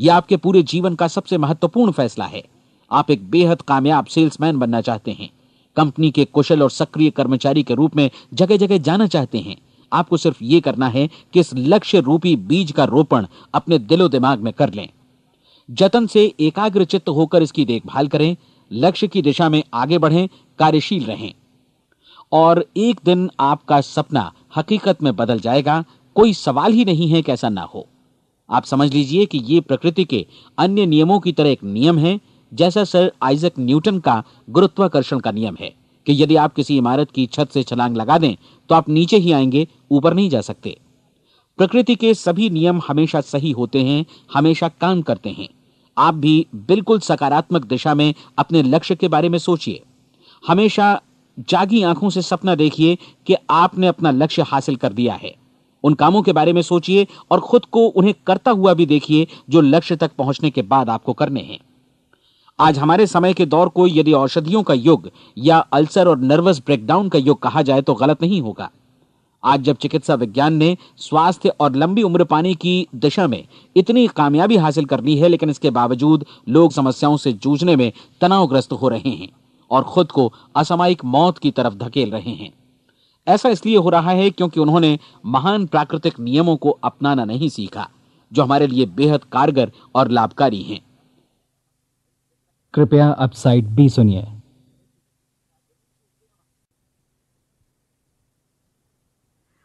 यह आपके पूरे जीवन का सबसे महत्वपूर्ण फैसला है। आप एक बेहद कामयाब सेल्समैन बनना चाहते हैं। कंपनी के कुशल और सक्रिय कर्मचारी के रूप में जगह जगह जाना चाहते हैं। आपको सिर्फ़ ये करना है कि इस लक्ष्य रूपी बीज का रोपण अपने दिलो दिमाग में कर लें। जतन से एकाग्र चित्त होकर इसकी देखभाल करें। लक्ष्य की दिशा में आगे बढ़ें, कार्यशील रहें। और एक दिन आपका सपना हकीकत में बदल जाएगा। कोई सवाल ही नहीं है कि ऐसा ना हो। आप समझ लीजिए कि ये प्रकृति के अन्य नियमों की तरह एक नियम है, जैसा सर आइजक न्यूटन का गुरुत्वाकर्षण का नियम है, कि यदि आप किसी इमारत की छत से छलांग लगा दें तो आप नीचे ही आएँगे, ऊपर नहीं जा सकते। प्रकृति के सभी नियम हमेशा सही होते हैं, हमेशा काम करते हैं। आप भी बिल्कुल सकारात्मक दिशा में अपने लक्ष्य के बारे में सोचिए। हमेशा जागी आँखों से सपना देखिए कि आपने अपना लक्ष्य हासिल कर दिया है। उन कामों के बारे में सोचिए और खुद को उन्हें करता हुआ भी देखिए जो लक्ष्य तक पहुँचने के बाद आपको करने हैं। आज हमारे समय के दौर को यदि औषधियों का युग या अल्सर और नर्वस ब्रेकडाउन का युग कहा जाए तो गलत नहीं होगा। आज जब चिकित्सा विज्ञान ने स्वास्थ्य और लंबी उम्र पाने की दिशा में इतनी कामयाबी हासिल कर ली है, लेकिन इसके बावजूद लोग समस्याओं से जूझने में तनावग्रस्त हो रहे हैं और खुद को असामयिक मौत की तरफ़ धकेल रहे हैं। ऐसा इसलिए हो रहा है क्योंकि उन्होंने महान प्राकृतिक नियमों को अपनाना नहीं सीखा जो हमारे लिए बेहद कारगर और लाभकारी हैं। कृपया अब साइड बी सुनिए।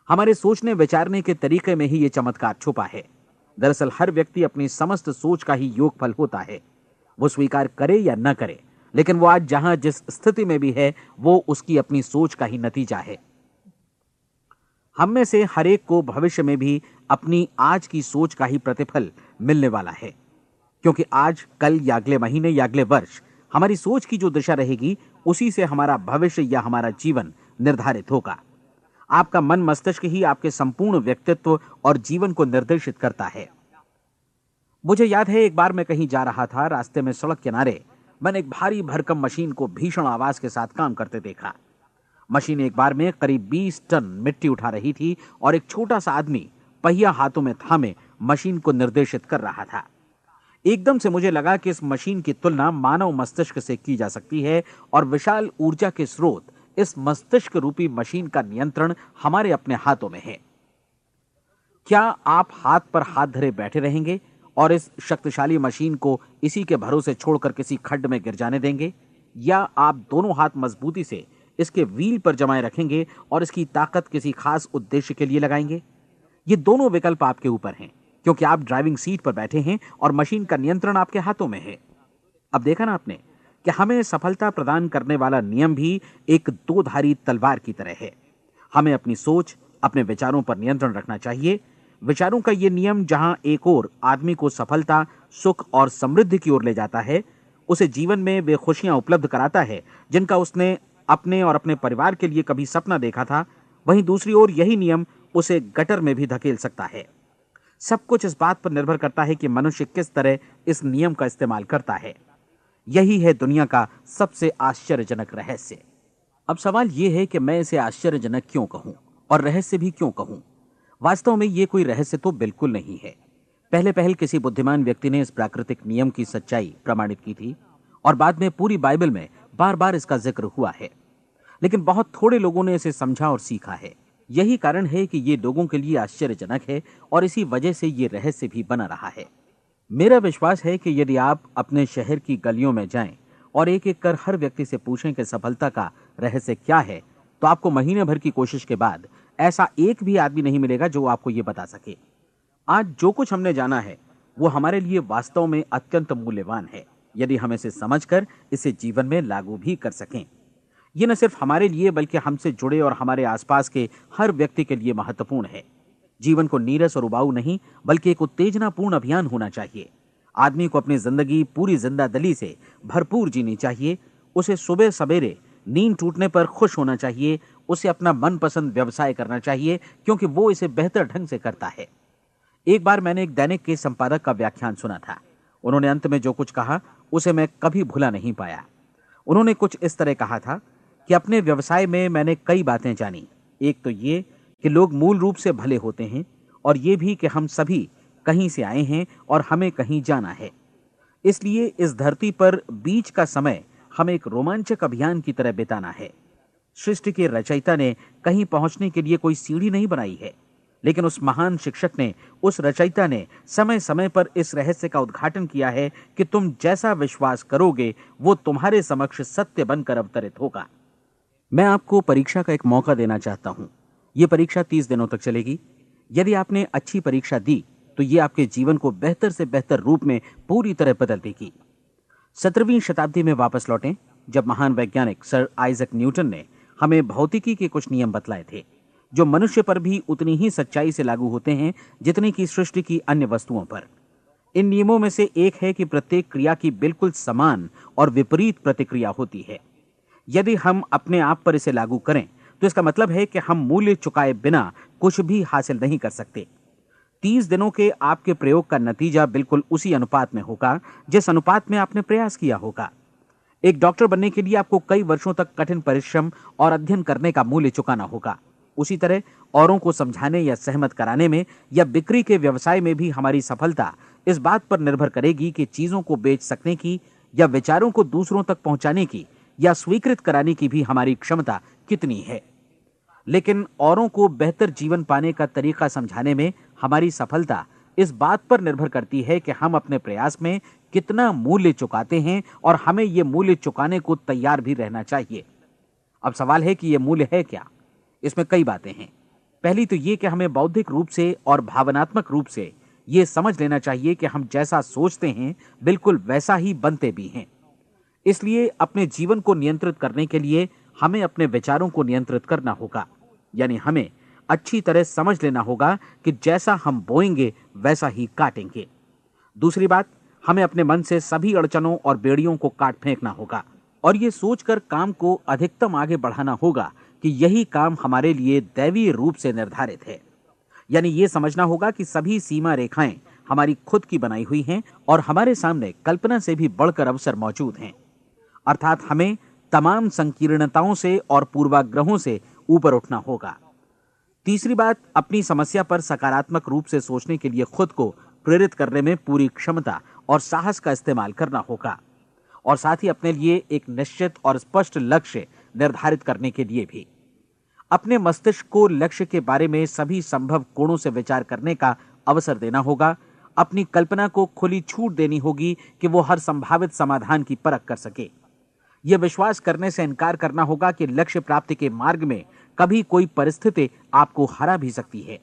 हमारे सोचने विचारने के तरीके में ही ये चमत्कार छुपा है। दरअसल हर व्यक्ति अपनी समस्त सोच का ही योगफल होता है। वो स्वीकार करे या न करे लेकिन वो आज जहाँ जिस स्थिति में भी है वो उसकी अपनी सोच का ही नतीजा है। हम में से हर एक को भविष्य में भी अपनी आज की सोच का ही प्रतिफल मिलने वाला है। क्योंकि आज, कल या अगले महीने या अगले वर्ष, हमारी सोच की जो दिशा रहेगी, उसी से हमारा भविष्य या हमारा जीवन निर्धारित होगा। आपका मन मस्तिष्क ही आपके संपूर्ण व्यक्तित्व और जीवन को निर्देशित करता है। मुझे याद है, एक बार मैं कहीं जा रहा था, रास्ते में सड़क किनारे, मैंने एक भारी भरकम मशीन को भीषण आवाज़ के साथ काम करते देखा। मशीन एक बार में करीब 20 टन मिट्टी उठा रही थी और एक छोटा सा आदमी पहिया हाथों में थामे मशीन को निर्देशित कर रहा था। एकदम से मुझे लगा कि इस मशीन की तुलना मानव मस्तिष्क से की जा सकती है और विशाल ऊर्जा के स्रोत इस मस्तिष्क रूपी मशीन का नियंत्रण हमारे अपने हाथों में है। क्या आप हाथ पर हाथ धरे बैठे रहेंगे और इस शक्तिशाली मशीन को इसी के भरोसे छोड़कर किसी खड्ड में गिर जाने देंगे? या आप दोनों हाथ मजबूती से इसके व्हील पर जमाए रखेंगे और इसकी ताकत किसी खास उद्देश्य के लिए लगाएँगे। ये दोनों विकल्प आपके ऊपर हैं, क्योंकि आप ड्राइविंग सीट पर बैठे हैं और मशीन का नियंत्रण आपके हाथों में है। अब देखा ना आपने कि हमें सफलता प्रदान करने वाला नियम भी एक दो धारी तलवार की तरह है। हमें अपनी सोच, अपने विचारों पर नियंत्रण रखना चाहिए। विचारों का यह नियम जहाँ एक और आदमी को सफलता, सुख और समृद्धि की ओर ले जाता है, उसे जीवन में वे खुशियाँ उपलब्ध कराता है, जिनका उसने अपने और अपने परिवार के लिए कभी सपना देखा था, वहीं दूसरी ओर यही नियम उसे गटर में भी धकेल सकता है। सब कुछ इस बात पर निर्भर करता है कि मनुष्य किस तरह इस नियम का इस्तेमाल करता है। यही है दुनिया का सबसे आश्चर्यजनक रहस्य। अब सवाल यह है कि मैं इसे आश्चर्यजनक क्यों कहूँ और रहस्य भी क्यों कहूँ? वास्तव में यह कोई रहस्य तो बिल्कुल नहीं है। पहले पहल किसी बुद्धिमान व्यक्ति ने इस प्राकृतिक नियम की सच्चाई प्रमाणित की थी और बाद में पूरी बाइबल में बार बार इसका ज़िक्र हुआ है। लेकिन बहुत थोड़े लोगों ने इसे समझा और सीखा है। यही कारण है कि ये लोगों के लिए आश्चर्यजनक है और इसी वजह से ये रहस्य भी बना रहा है। मेरा विश्वास है कि यदि आप अपने शहर की गलियों में जाएँ और एक एक कर हर व्यक्ति से पूछें कि सफलता का रहस्य क्या है तो आपको महीने भर की कोशिश के बाद ऐसा एक भी आदमी नहीं मिलेगा जो आपको ये बता सके। आज जो कुछ हमने जाना है, वो हमारे लिए वास्तव में अत्यंत मूल्यवान है। यदि हम इसे समझकर इसे जीवन में लागू भी कर सकें। ये न सिर्फ़ हमारे लिए, बल्कि हमसे जुड़े और हमारे आसपास के हर व्यक्ति के लिए महत्वपूर्ण है। जीवन को नीरस और उबाऊ नहीं, बल्कि एक उत्तेजनापूर्ण अभियान होना चाहिए। आदमी को अपनी ज़िंदगी पूरी जिंदादली से भरपूर जीनी चाहिए, उसे सुबह सवेरे नींद टूटने पर खुश होना चाहिए, उसे अपना मनपसंद व्यवसाय करना चाहिए, क्योंकि वो इसे बेहतर ढंग से करता है। एक बार मैंने एक दैनिक के संपादक का व्याख्यान सुना था। उन्होंने अंत में जो कुछ कहा उसे मैं कभी भुला नहीं पाया। उन्होंने कुछ इस तरह कहा था कि अपने व्यवसाय में मैंने कई बातें जानी। एक तो ये कि लोग मूल रूप से भले होते हैं और ये भी कि हम सभी कहीं से आए हैं और हमें कहीं जाना है। इसलिए इस धरती पर बीच का समय हमें एक रोमांचक अभियान की तरह बिताना है। सृष्टि के रचयिता ने कहीं पहुँचने के लिए कोई सीढ़ी नहीं बनाई है। लेकिन उस महान शिक्षक ने, उस रचयिता ने समय समय पर इस रहस्य का उद्घाटन किया है कि तुम जैसा विश्वास करोगे, वो तुम्हारे समक्ष सत्य बनकर अवतरित होगा। मैं आपको परीक्षा का एक मौका देना चाहता हूँ। यह परीक्षा तीस दिनों तक चलेगी। यदि आपने अच्छी परीक्षा दी तो ये आपके जीवन को बेहतर से बेहतर रूप में पूरी तरह बदल देगी। सत्रहवीं शताब्दी में वापस लौटें, जब महान वैज्ञानिक सर आइजक न्यूटन ने हमें भौतिकी के कुछ नियम बतलाए थे। जो मनुष्य पर भी उतनी ही सच्चाई से लागू होते हैं, जितनी की सृष्टि की अन्य वस्तुओं पर। इन नियमों में से एक है कि प्रत्येक क्रिया की बिल्कुल समान और विपरीत प्रतिक्रिया होती है। यदि हम अपने आप पर इसे लागू करें तो इसका मतलब है कि हम मूल्य चुकाए बिना कुछ भी हासिल नहीं कर सकते। तीस दिनों के आपके प्रयोग का नतीजा बिल्कुल उसी अनुपात में होगा, जिस अनुपात में आपने प्रयास किया होगा। एक डॉक्टर बनने के लिए आपको कई वर्षों तक कठिन परिश्रम और अध्ययन करने का मूल्य चुकाना होगा। उसी तरह औरों को समझाने या सहमत कराने में या बिक्री के व्यवसाय में भी हमारी सफलता इस बात पर निर्भर करेगी कि चीज़ों को बेच सकने की या विचारों को दूसरों तक पहुँचाने की या स्वीकृत कराने की भी हमारी क्षमता कितनी है। लेकिन औरों को बेहतर जीवन पाने का तरीका समझाने में हमारी सफलता इस बात पर निर्भर करती है कि हम अपने प्रयास में कितना मूल्य चुकाते हैं और हमें यह मूल्य चुकाने को तैयार भी रहना चाहिए। अब सवाल है कि यह मूल्य है क्या? इसमें कई बातें हैं। पहली तो ये कि हमें बौद्धिक रूप से और भावनात्मक रूप से यह समझ लेना चाहिए कि हम जैसा सोचते हैं, बिल्कुल वैसा ही बनते भी हैं। इसलिए अपने जीवन को नियंत्रित करने के लिए हमें अपने विचारों को नियंत्रित करना होगा। यानी हमें अच्छी तरह समझ लेना होगा कि जैसा हम बोएँगे, वैसा ही काटेंगे। दूसरी बात, हमें अपने मन से सभी अड़चनों और बेड़ियों को काट फेंकना होगा। और ये सोचकर काम को अधिकतम आगे बढ़ाना होगा कि यही काम हमारे लिए दैवीय रूप से निर्धारित है। यानी ये समझना होगा कि सभी सीमा रेखाएँ हमारी खुद की बनाई हुई हैं और हमारे सामने कल्पना से भी बढ़कर अवसर मौजूद हैं। अर्थात हमें तमाम संकीर्णताओं से और पूर्वाग्रहों से ऊपर उठना होगा। तीसरी बात, अपनी समस्या पर सकारात्मक रूप से सोचने के लिए खुद को प्रेरित करने में पूरी क्षमता और साहस का इस्तेमाल करना होगा और साथ ही अपने लिए एक निश्चित और स्पष्ट लक्ष्य निर्धारित करने के लिए भी। अपने मस्तिष्क को लक्ष्य के बारे में सभी संभव कोणों से विचार करने का अवसर देना होगा। अपनी कल्पना को खुली छूट देनी होगी कि वो हर संभावित समाधान की परख कर सके। यह विश्वास करने से इनकार करना होगा कि लक्ष्य प्राप्ति के मार्ग में कभी कोई परिस्थिति आपको हरा भी सकती है।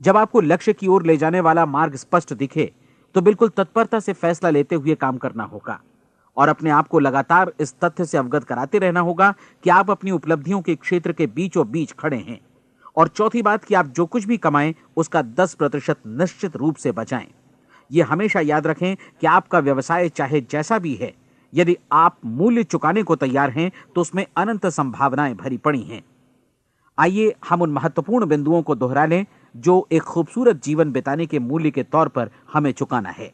जब आपको लक्ष्य की ओर ले जाने वाला मार्ग स्पष्ट दिखे तो बिल्कुल तत्परता से फैसला लेते हुए काम करना होगा। और अपने आप को लगातार इस तथ्य से अवगत कराते रहना होगा कि आप अपनी उपलब्धियों के क्षेत्र के बीचों बीच खड़े हैं। और चौथी बात कि आप जो कुछ भी कमाएँ, उसका 10 प्रतिशत निश्चित रूप से बचाएँ। ये हमेशा याद रखें कि आपका व्यवसाय चाहे जैसा भी है, यदि आप मूल्य चुकाने को तैयार हैं तो उसमें अनंत संभावनाएँ भरी पड़ी हैं। आइए हम उन महत्वपूर्ण बिंदुओं को दोहरा लें, जो एक खूबसूरत जीवन बिताने के मूल्य के तौर पर हमें चुकाना है।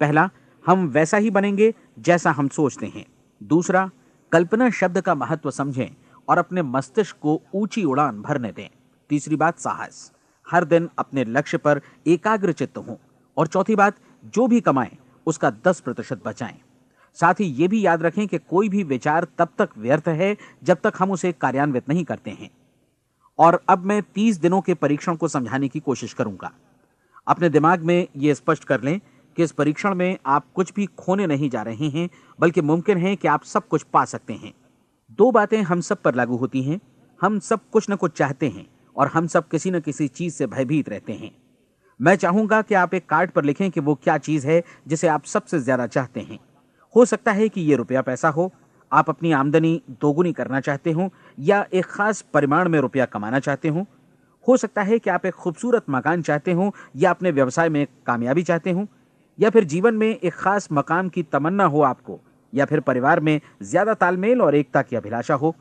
पहला, हम वैसा ही बनेंगे जैसा हम सोचते हैं। दूसरा, कल्पना शब्द का महत्व समझें और अपने मस्तिष्क को ऊँची उड़ान भरने दें। तीसरी बात, साहस। हर दिन अपने लक्ष्य पर एकाग्र चित्त हों और चौथी बात, जो भी कमाएँ, उसका दस प्रतिशत बचाएँ। साथ ही ये भी याद रखें कि कोई भी विचार तब तक व्यर्थ है जब तक हम उसे कार्यान्वित नहीं करते हैं। और अब मैं तीस दिनों के परीक्षण को समझाने की कोशिश करूँगा। अपने दिमाग में यह स्पष्ट कर लें कि इस परीक्षण में आप कुछ भी खोने नहीं जा रहे हैं, बल्कि मुमकिन है कि आप सब कुछ पा सकते हैं। दो बातें हम सब पर लागू होती हैं। हम सब कुछ न कुछ चाहते हैं, और हम सब किसी न किसी चीज़ से भयभीत रहते हैं। मैं चाहूँगा कि आप एक कार्ड पर लिखें कि वो क्या चीज़ है जिसे आप सबसे ज़्यादा चाहते हैं। हो सकता है कि ये रुपया पैसा हो। आप अपनी आमदनी दोगुनी करना चाहते हो, या एक खास परिमाण में रुपया कमाना चाहते हो। हो सकता है कि आप एक खूबसूरत मकान चाहते हो, या अपने व्यवसाय में कामयाबी चाहते हो। या फिर जीवन में एक खास मकाम की तमन्ना हो आपको, या फिर परिवार में ज़्यादा तालमेल और एकता की अभिलाषा हो,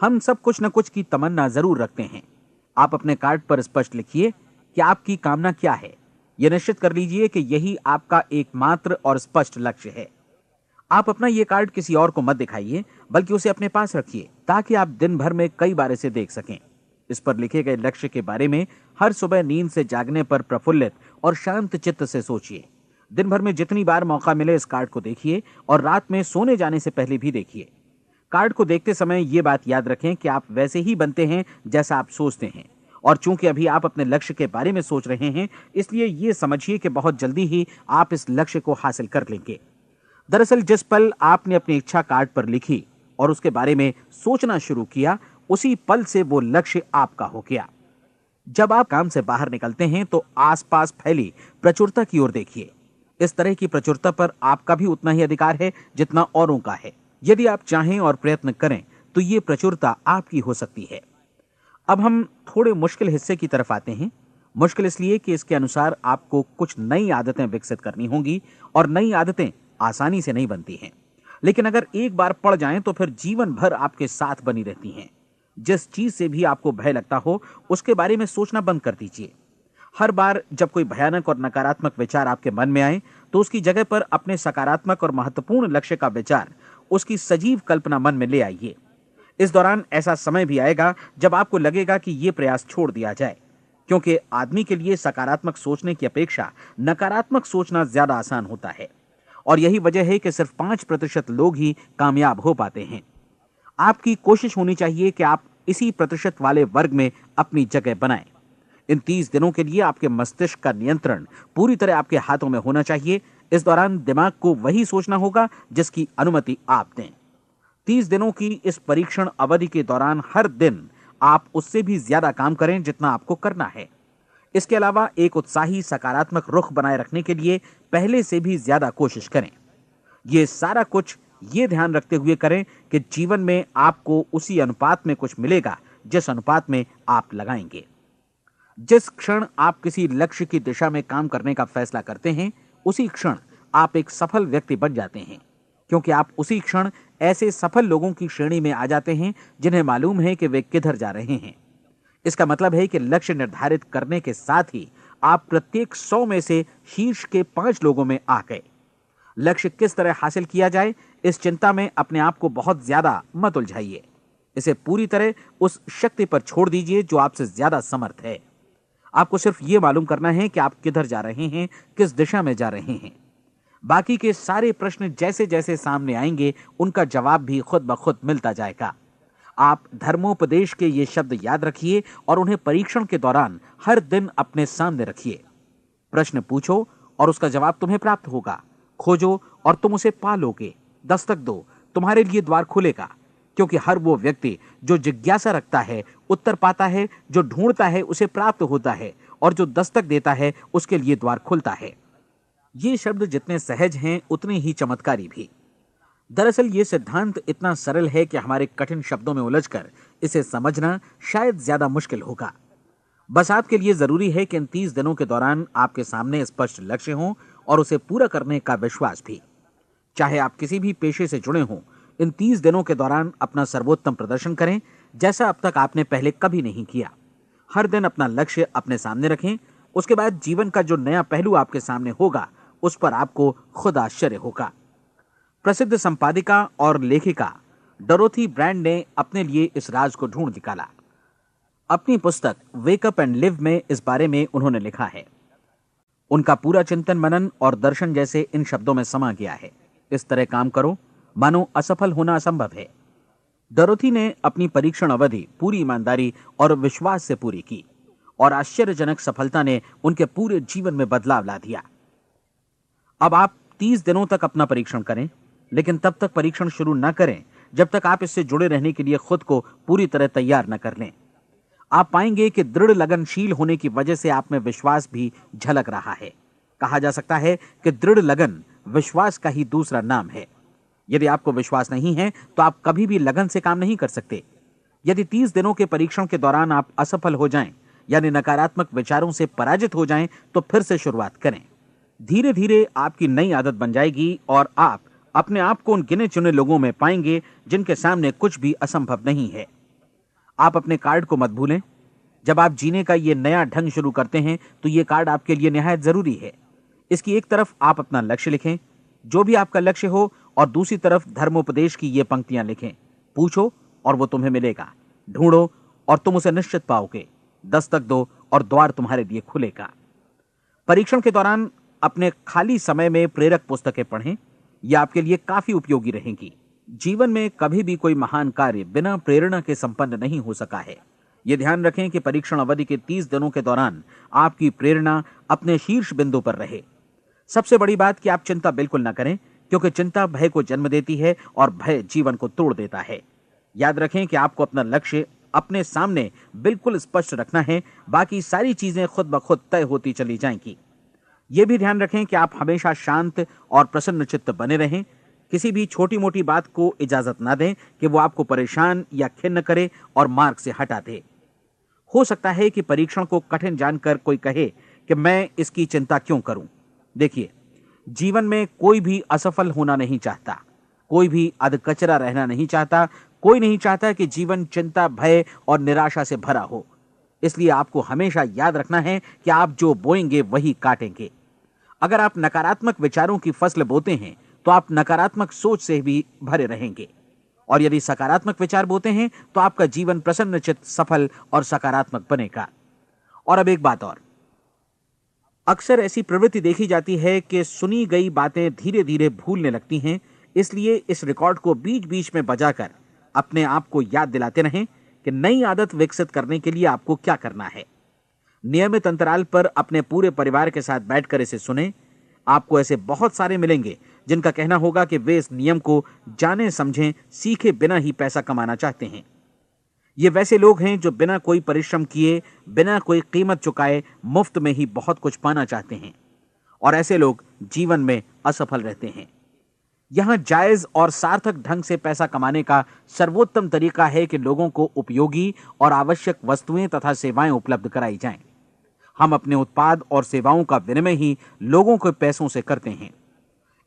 हम सब कुछ न कुछ की तमन्ना ज़रूर रखते हैं। आप अपने कार्ड पर स्पष्ट लिखिए कि आपकी कामना क्या है। यह निश्चित कर लीजिए कि यही आपका एकमात्र और स्पष्ट लक्ष्य है। आप अपना यह कार्ड किसी और को मत दिखाइए, बल्कि उसे अपने पास रखिए, ताकि आप दिन भर में कई बार इसे देख सकें। इस पर लिखे गए लक्ष्य के बारे में हर सुबह नींद से जागने पर प्रफुल्लित और शांत चित्त से सोचिए। दिन भर में जितनी बार मौका मिले इस कार्ड को देखिए और रात में सोने जाने से पहले भी देखिए। कार्ड को देखते समय ये बात याद रखें कि आप वैसे ही बनते हैं जैसा आप सोचते हैं। और चूँकि अभी आप अपने लक्ष्य के बारे में सोच रहे हैं, इसलिए ये समझिए कि बहुत जल्दी ही आप इस लक्ष्य को हासिल कर लेंगे। दरअसल जिस पल आपने अपनी इच्छा कार्ड पर लिखी और उसके बारे में सोचना शुरू किया, उसी पल से वो लक्ष्य आपका हो गया। जब आप काम से बाहर निकलते हैं तो आसपास फैली प्रचुरता की ओर देखिए। इस तरह की प्रचुरता पर आपका भी उतना ही अधिकार है जितना औरों का है। यदि आप चाहें और प्रयत्न करें तो ये प्रचुरता आपकी हो सकती है। अब हम थोड़े मुश्किल हिस्से की तरफ़ आते हैं। मुश्किल इसलिए कि इसके अनुसार आपको कुछ नई आदतें विकसित करनी होंगी और नई आदतें आसानी से नहीं बनती हैं। लेकिन अगर एक बार पड़ जाएँ तो फिर जीवन भर आपके साथ बनी रहती हैं। जिस चीज़ से भी आपको भय लगता हो, उसके बारे में सोचना बंद कर दीजिए। हर बार जब कोई भयानक और नकारात्मक विचार आपके मन में आए तो उसकी जगह पर अपने सकारात्मक और महत्वपूर्ण लक्ष्य का विचार उसकी सजीव कल्पना मन में ले आइए। इस दौरान ऐसा समय भी आएगा जब आपको लगेगा कि यह प्रयास छोड़ दिया जाए, क्योंकि आदमी के लिए सकारात्मक सोचने की अपेक्षा नकारात्मक सोचना ज़्यादा आसान होता है। और यही वजह है कि सिर्फ़ पाँच प्रतिशत लोग ही कामयाब हो पाते हैं। आपकी कोशिश होनी चाहिए कि आप इसी प्रतिशत वाले वर्ग में अपनी जगह बनाएँ। इन तीस दिनों के लिए आपके मस्तिष्क का नियंत्रण पूरी तरह आपके हाथों में होना चाहिए। इस दौरान दिमाग को वही सोचना होगा जिसकी अनुमति आप दें। तीस दिनों की इस परीक्षण अवधि के दौरान हर दिन आप उससे भी ज़्यादा काम करें जितना आपको करना है। इसके अलावा एक उत्साही, सकारात्मक रुख बनाए रखने के लिए पहले से भी ज़्यादा कोशिश करें। यह सारा कुछ ये ध्यान रखते हुए करें कि जीवन में आपको उसी अनुपात में कुछ मिलेगा जिस अनुपात में आप लगाएँगे। जिस क्षण आप किसी लक्ष्य की दिशा में काम करने का फैसला करते हैं, उसी क्षण आप एक सफल व्यक्ति बन जाते हैं। क्योंकि आप उसी क्षण ऐसे सफल लोगों की श्रेणी में आ जाते हैं, जिन्हें मालूम है कि वे किधर जा रहे हैं। इसका मतलब है कि लक्ष्य निर्धारित करने के साथ ही आप प्रत्येक सौ में से शीर्ष के पाँच लोगों में आ गए। लक्ष्य किस तरह हासिल किया जाए, इस चिंता में अपने आप को बहुत ज़्यादा मत उलझाइए। इसे पूरी तरह उस शक्ति पर छोड़ दीजिए जो आपसे ज़्यादा समर्थ है। आपको सिर्फ़ ये मालूम करना है कि आप किधर जा रहे हैं, किस दिशा में जा रहे हैं। बाकी के सारे प्रश्न जैसे जैसे सामने आएँगे, उनका जवाब भी खुद ब खुद मिलता जाएगा। आप धर्मोपदेश के ये शब्द याद रखिए और उन्हें परीक्षण के दौरान हर दिन अपने सामने रखिए। प्रश्न पूछो और उसका जवाब तुम्हें प्राप्त होगा। खोजो और तुम उसे पालोगे दस्तक दो। तुम्हारे लिए द्वार खुलेगा। क्योंकि हर वो व्यक्ति जो जिज्ञासा रखता है, उत्तर पाता है, जो ढूंढता है, उसे प्राप्त होता है और जो दस्तक देता है, उसके लिए द्वार खुलता है। ये शब्द जितने सहज हैं, उतने ही चमत्कारी भी। दरअसल ये सिद्धांत इतना सरल है कि हमारे कठिन शब्दों में उलझकर इसे समझना शायद ज़्यादा मुश्किल होगा। बस आपके लिए ज़रूरी है कि इन तीस दिनों के दौरान आपके सामने स्पष्ट लक्ष्य हो और उसे पूरा करने का विश्वास भी। चाहे आप किसी भी पेशे से जुड़े हों इन तीस दिनों के दौरान अपना सर्वोत्तम प्रदर्शन करें, जैसा अब तक आपने पहले कभी नहीं किया। हर दिन अपना लक्ष्य अपने सामने रखें, उसके बाद जीवन का जो नया पहलू आपके सामने होगा, उस पर आपको खुद आश्चर्य होगा। प्रसिद्ध संपादिका और लेखिका डरोथी ब्रांड ने अपने लिए इस राज को ढूंढ निकाला। अपनी पुस्तक वेकअप एंड लिव में इस बारे में उन्होंने लिखा है। उनका पूरा चिंतन मनन और दर्शन जैसे इन शब्दों में समा गया है। इस तरह काम करो मानो असफल होना असंभव है। डरोथी ने अपनी परीक्षण अवधि पूरी ईमानदारी और विश्वास से पूरी की और आश्चर्यजनक सफलता ने उनके पूरे जीवन में बदलाव ला दिया। अब आप तीस दिनों तक अपना परीक्षण करें, लेकिन तब तक परीक्षण शुरू न करें जब तक आप इससे जुड़े रहने के लिए खुद को पूरी तरह तैयार न कर लें। आप पाएँगे कि दृढ़ लगनशील होने की वजह से आप में विश्वास भी झलक रहा है। कहा जा सकता है कि दृढ़ लगन विश्वास का ही दूसरा नाम है। यदि आपको विश्वास नहीं है तो आप कभी भी लगन से काम नहीं कर सकते। यदि तीस दिनों के परीक्षण के दौरान आप असफल हो जाएँ, यानी नकारात्मक विचारों से पराजित हो जाएँ तो फिर से शुरुआत करें। धीरे धीरे आपकी नई आदत बन जाएगी और आप अपने आप को उन गिने चुने लोगों में पाएँगे, जिनके सामने कुछ भी असंभव नहीं है। आप अपने कार्ड को मत भूलें। जब आप जीने का ये नया ढंग शुरू करते हैं तो ये कार्ड आपके लिए निहायत ज़रूरी है। इसकी एक तरफ़ आप अपना लक्ष्य लिखें। जो भी आपका लक्ष्य हो और दूसरी तरफ़ धर्मोपदेश की ये पंक्तियाँ लिखें। पूछो और वो तुम्हें मिलेगा। ढूंढो और तुम उसे निश्चित पाओगे। दस्तक दो और द्वार तुम्हारे लिए खुलेगा। परीक्षण के दौरान अपने खाली समय में प्रेरक पुस्तकें पढ़ें। ये आपके लिए काफ़ी उपयोगी रहेंगी। जीवन में कभी भी कोई महान कार्य बिना प्रेरणा के संपन्न नहीं हो सका है। ये ध्यान रखें कि परीक्षण अवधि के तीस दिनों के दौरान आपकी प्रेरणा अपने शीर्ष बिंदु पर रहे। सबसे बड़ी बात कि आप चिंता बिल्कुल ना करें। क्योंकि चिंता भय को जन्म देती है और भय जीवन को तोड़ देता है। याद रखें कि आपको अपना लक्ष्य अपने सामने बिल्कुल स्पष्ट रखना है, बाकी सारी चीज़ें खुद ब खुद तय होती चली जाएँगी। ये भी ध्यान रखें कि आप हमेशा शांत और प्रसन्न चित्त बने रहें। किसी भी छोटी मोटी बात को इजाज़त ना दें कि वो आपको परेशान या खिन्न करे और मार्ग से हटा दे। हो सकता है कि परीक्षण को कठिन जानकर कोई कहे कि मैं इसकी चिंता क्यों करूँ? देखिए जीवन में कोई भी असफल होना नहीं चाहता, कोई भी अधकचरा रहना नहीं चाहता, कोई नहीं चाहता कि जीवन चिंता, भय और निराशा से भरा हो। इसलिए आपको हमेशा याद रखना है कि आप जो बोएँगे, वही काटेंगे। अगर आप नकारात्मक विचारों की फ़सल बोते हैं तो आप नकारात्मक सोच से भी भरे रहेंगे। और यदि सकारात्मक विचार बोते हैं तो आपका जीवन प्रसन्नचित, सफल और सकारात्मक बनेगा। और अब एक बात और। अक्सर ऐसी प्रवृत्ति देखी जाती है कि सुनी गई बातें धीरे धीरे भूलने लगती हैं, इसलिए इस रिकॉर्ड को बीच बीच में बजाकर अपने आप को याद दिलाते रहें कि नई आदत विकसित करने के लिए आपको क्या करना है। नियमित अंतराल पर अपने पूरे परिवार के साथ बैठकर इसे सुने। आपको ऐसे बहुत सारे मिलेंगे जिनका कहना होगा कि वे इस नियम को जाने समझें सीखे बिना ही पैसा कमाना चाहते हैं। ये वैसे लोग हैं जो बिना कोई परिश्रम किए, बिना कोई कीमत चुकाए मुफ़्त में ही बहुत कुछ पाना चाहते हैं। और ऐसे लोग जीवन में असफल रहते हैं। यहाँ जायज़ और सार्थक ढंग से पैसा कमाने का सर्वोत्तम तरीका है कि लोगों को उपयोगी और आवश्यक वस्तुएँ तथा सेवाएँ उपलब्ध कराई जाएँ। हम अपने उत्पाद और सेवाओं का विनिमय ही लोगों के पैसों से करते हैं।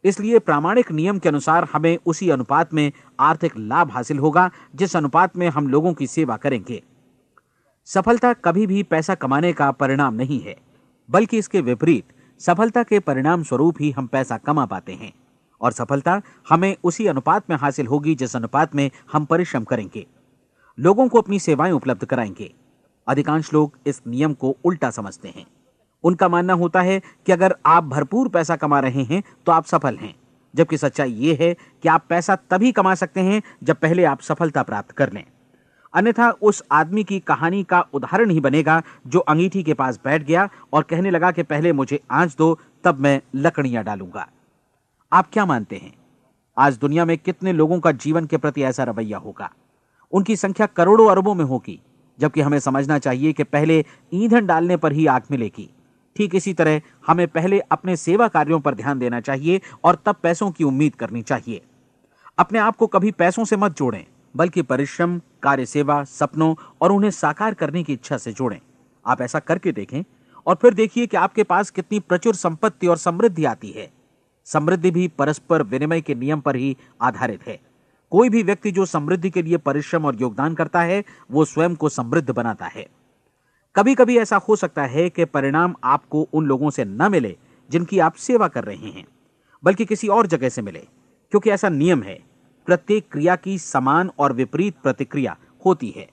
इसलिए प्रामाणिक नियम के अनुसार हमें उसी अनुपात में आर्थिक लाभ हासिल होगा, जिस अनुपात में हम लोगों की सेवा करेंगे। सफलता कभी भी पैसा कमाने का परिणाम नहीं है, बल्कि इसके विपरीत, सफलता के परिणाम स्वरूप ही हम पैसा कमा पाते हैं, और सफलता हमें उसी अनुपात में हासिल होगी, जिस अनुपात में हम परिश्रम करेंगे। लोगों को अपनी सेवाएँ उपलब्ध कराएँगे। अधिकांश लोग इस नियम को उल्टा समझते हैं। उनका मानना होता है कि अगर आप भरपूर पैसा कमा रहे हैं तो आप सफल हैं। जबकि सच्चाई यह है कि आप पैसा तभी कमा सकते हैं, जब पहले आप सफलता प्राप्त कर लें। अन्यथा उस आदमी की कहानी का उदाहरण ही बनेगा, जो अंगीठी के पास बैठ गया और कहने लगा कि पहले मुझे आँच दो, तब मैं लकड़ियाँ डालूँगा। आप क्या मानते हैं? आज दुनिया में कितने लोगों का जीवन के प्रति ऐसा रवैया होगा? उनकी संख्या करोड़ों अरबों में होगी, जबकि हमें समझना चाहिए कि पहले ईंधन डालने पर ही आग मिलेगी। ठीक इसी तरह हमें पहले अपने सेवा कार्यों पर ध्यान देना चाहिए और तब पैसों की उम्मीद करनी चाहिए। अपने आप को कभी पैसों से मत जोड़ें, बल्कि परिश्रम, कार्य सेवा, सपनों और उन्हें साकार करने की इच्छा से जोड़ें। आप ऐसा करके देखें और फिर देखिए कि आपके पास कितनी प्रचुर संपत्ति और समृद्धि आती है। समृद्धि भी परस्पर विनिमय के नियम पर ही आधारित है। कोई भी व्यक्ति जो समृद्धि के लिए परिश्रम और योगदान करता है, वो स्वयं को समृद्ध बनाता है। कभी कभी ऐसा हो सकता है कि परिणाम आपको उन लोगों से न मिले जिनकी आप सेवा कर रहे हैं, बल्कि किसी और जगह से मिले, क्योंकि ऐसा नियम है। प्रत्येक क्रिया की समान और विपरीत प्रतिक्रिया होती है।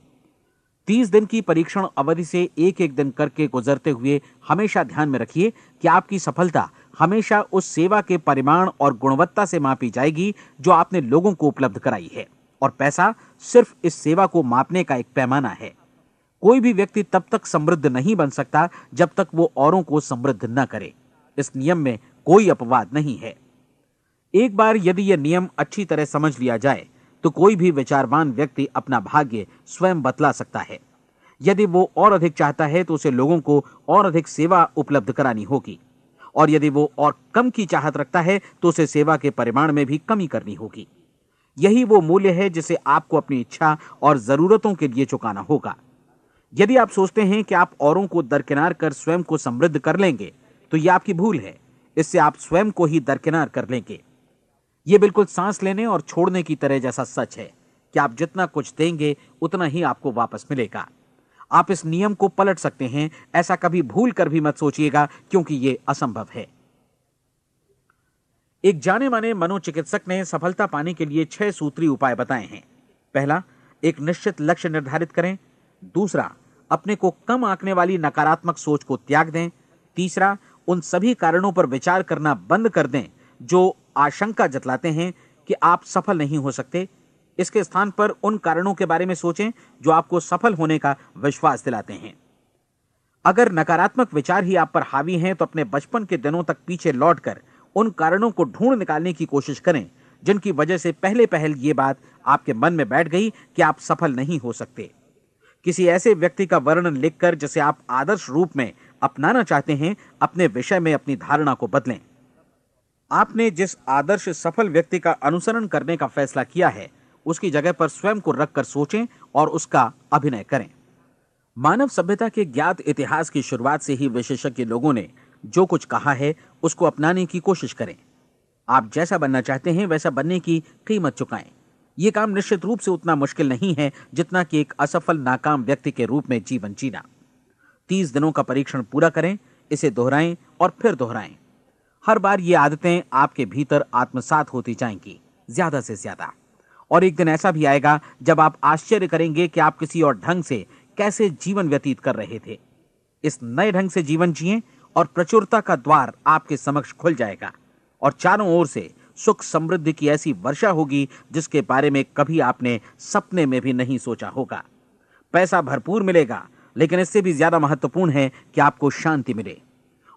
तीस दिन की परीक्षण अवधि से एक एक दिन करके गुजरते हुए हमेशा ध्यान में रखिए कि आपकी सफलता हमेशा उस सेवा के परिमाण और गुणवत्ता से मापी जाएगी जो आपने लोगों को उपलब्ध कराई है। और पैसा सिर्फ़ इस सेवा को मापने का एक पैमाना है। कोई भी व्यक्ति तब तक समृद्ध नहीं बन सकता जब तक वो औरों को समृद्ध न करे। इस नियम में कोई अपवाद नहीं है। एक बार यदि यह नियम अच्छी तरह समझ लिया जाए तो कोई भी विचारवान व्यक्ति अपना भाग्य स्वयं बतला सकता है। यदि वो और अधिक चाहता है तो उसे लोगों को और अधिक सेवा उपलब्ध करानी होगी। और यदि वो और कम की चाहत रखता है तो उसे सेवा के परिमाण में भी कमी करनी होगी। यही वो मूल्य है जिसे आपको अपनी इच्छा और जरूरतों के लिए चुकाना होगा। यदि आप सोचते हैं कि आप औरों को दरकिनार कर स्वयं को समृद्ध कर लेंगे तो यह आपकी भूल है। इससे आप स्वयं को ही दरकिनार कर लेंगे। ये बिल्कुल सांस लेने और छोड़ने की तरह जैसा सच है कि आप जितना कुछ देंगे, उतना ही आपको वापस मिलेगा। आप इस नियम को पलट सकते हैं। ऐसा कभी भूल कर भी मत सोचिएगा, क्योंकि यह असंभव है। एक जाने माने मनोचिकित्सक ने सफलता पाने के लिए छह सूत्री उपाय बताए हैं। पहला, एक निश्चित लक्ष्य निर्धारित करें। दूसरा, अपने को कम आंकने वाली नकारात्मक सोच को त्याग दें। तीसरा, उन सभी कारणों पर विचार करना बंद कर दें, जो आशंका जतलाते हैं कि आप सफल नहीं हो सकते। इसके स्थान पर उन कारणों के बारे में सोचें, जो आपको सफल होने का विश्वास दिलाते हैं। अगर नकारात्मक विचार ही आप पर हावी हैं तो अपने बचपन के दिनों तक पीछे लौटकर उन कारणों को ढूंढ निकालने की कोशिश करें, जिनकी वजह से पहले पहल ये बात आपके मन में बैठ गई कि आप सफल नहीं हो सकते। किसी ऐसे व्यक्ति का वर्णन लिखकर जिसे आप आदर्श रूप में अपनाना चाहते हैं, अपने विषय में अपनी धारणा को बदलें। आपने जिस आदर्श सफल व्यक्ति का अनुसरण करने का फैसला किया है, उसकी जगह पर स्वयं को रखकर सोचें और उसका अभिनय करें। मानव सभ्यता के ज्ञात इतिहास की शुरुआत से ही विशेषज्ञ लोगों ने जो कुछ कहा है, उसको अपनाने की कोशिश करें। आप जैसा बनना चाहते हैं, वैसा बनने की कीमत चुकाएँ। यह काम निश्चित रूप से उतना मुश्किल नहीं है जितना कि एक असफल, नाकाम व्यक्ति के रूप में जीवन जीना। तीस दिनों का परीक्षण पूरा करें, इसे दोहराएँ और फिर दोहराएँ। हर बार ये आदतें आपके भीतर आत्मसात होती जाएँगी, ज़्यादा से ज़्यादा। और एक दिन ऐसा भी आएगा, जब आप आश्चर्य करेंगे कि आप किसी और ढंग से कैसे जीवन व्यतीत कर रहे थे। इस नए ढंग से जीवन जिए और प्रचुरता का द्वार आपके समक्ष खुल जाएगा और चारों ओर से सुख समृद्धि की ऐसी वर्षा होगी जिसके बारे में कभी आपने सपने में भी नहीं सोचा होगा। पैसा भरपूर मिलेगा, लेकिन इससे भी ज़्यादा महत्वपूर्ण है कि आपको शांति मिले।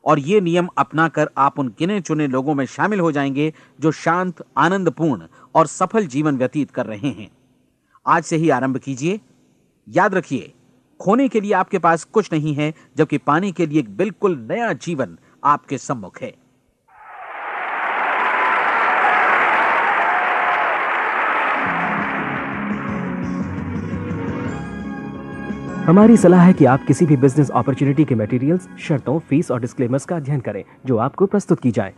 और ये नियम अपनाकर आप उन गिने चुने लोगों में शामिल हो जाएँगे जो शांत, आनंदपूर्ण और सफल जीवन व्यतीत कर रहे हैं। आज से ही आरंभ कीजिए। याद रखिए, खोने के लिए आपके पास कुछ नहीं है, जबकि पाने के लिए एक बिल्कुल नया जीवन आपके सम्मुख है। हमारी सलाह है कि आप किसी भी बिज़नेस अपॉर्चुनिटी के मटेरियल्स शर्तों फ़ीस और डिस्क्लेमर्स का अध्ययन करें, जो आपको प्रस्तुत की जाए।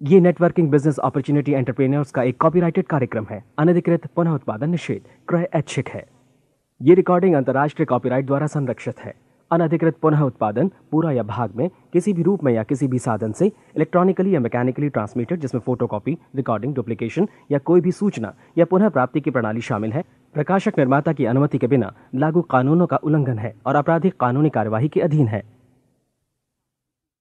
ये नेटवर्किंग बिज़नेस अपॉर्चुनिटी एंटरप्रेन्योर्स का एक कॉपीराइटेड कार्यक्रम है। अनधिकृत, पुनः उत्पादन निषेध, क्रय ऐच्छिक है। ये रिकॉर्डिंग अंतर्राष्ट्रीय कॉपीराइट द्वारा संरक्षित है। अनधिकृत पुनः उत्पादन, पूरा या भाग में, किसी भी रूप में या किसी भी साधन से इलेक्ट्रॉनिकली या मैकेनिकली ट्रांसमिटेड जिसमें फोटोकॉपी रिकॉर्डिंग डुप्लीकेशन या कोई भी सूचना या पुनः प्राप्ति की प्रणाली शामिल है। प्रकाशक निर्माता की अनुमति के बिना लागू कानूनों का उल्लंघन है और आपराधिक कानूनी कार्यवाही के अधीन है।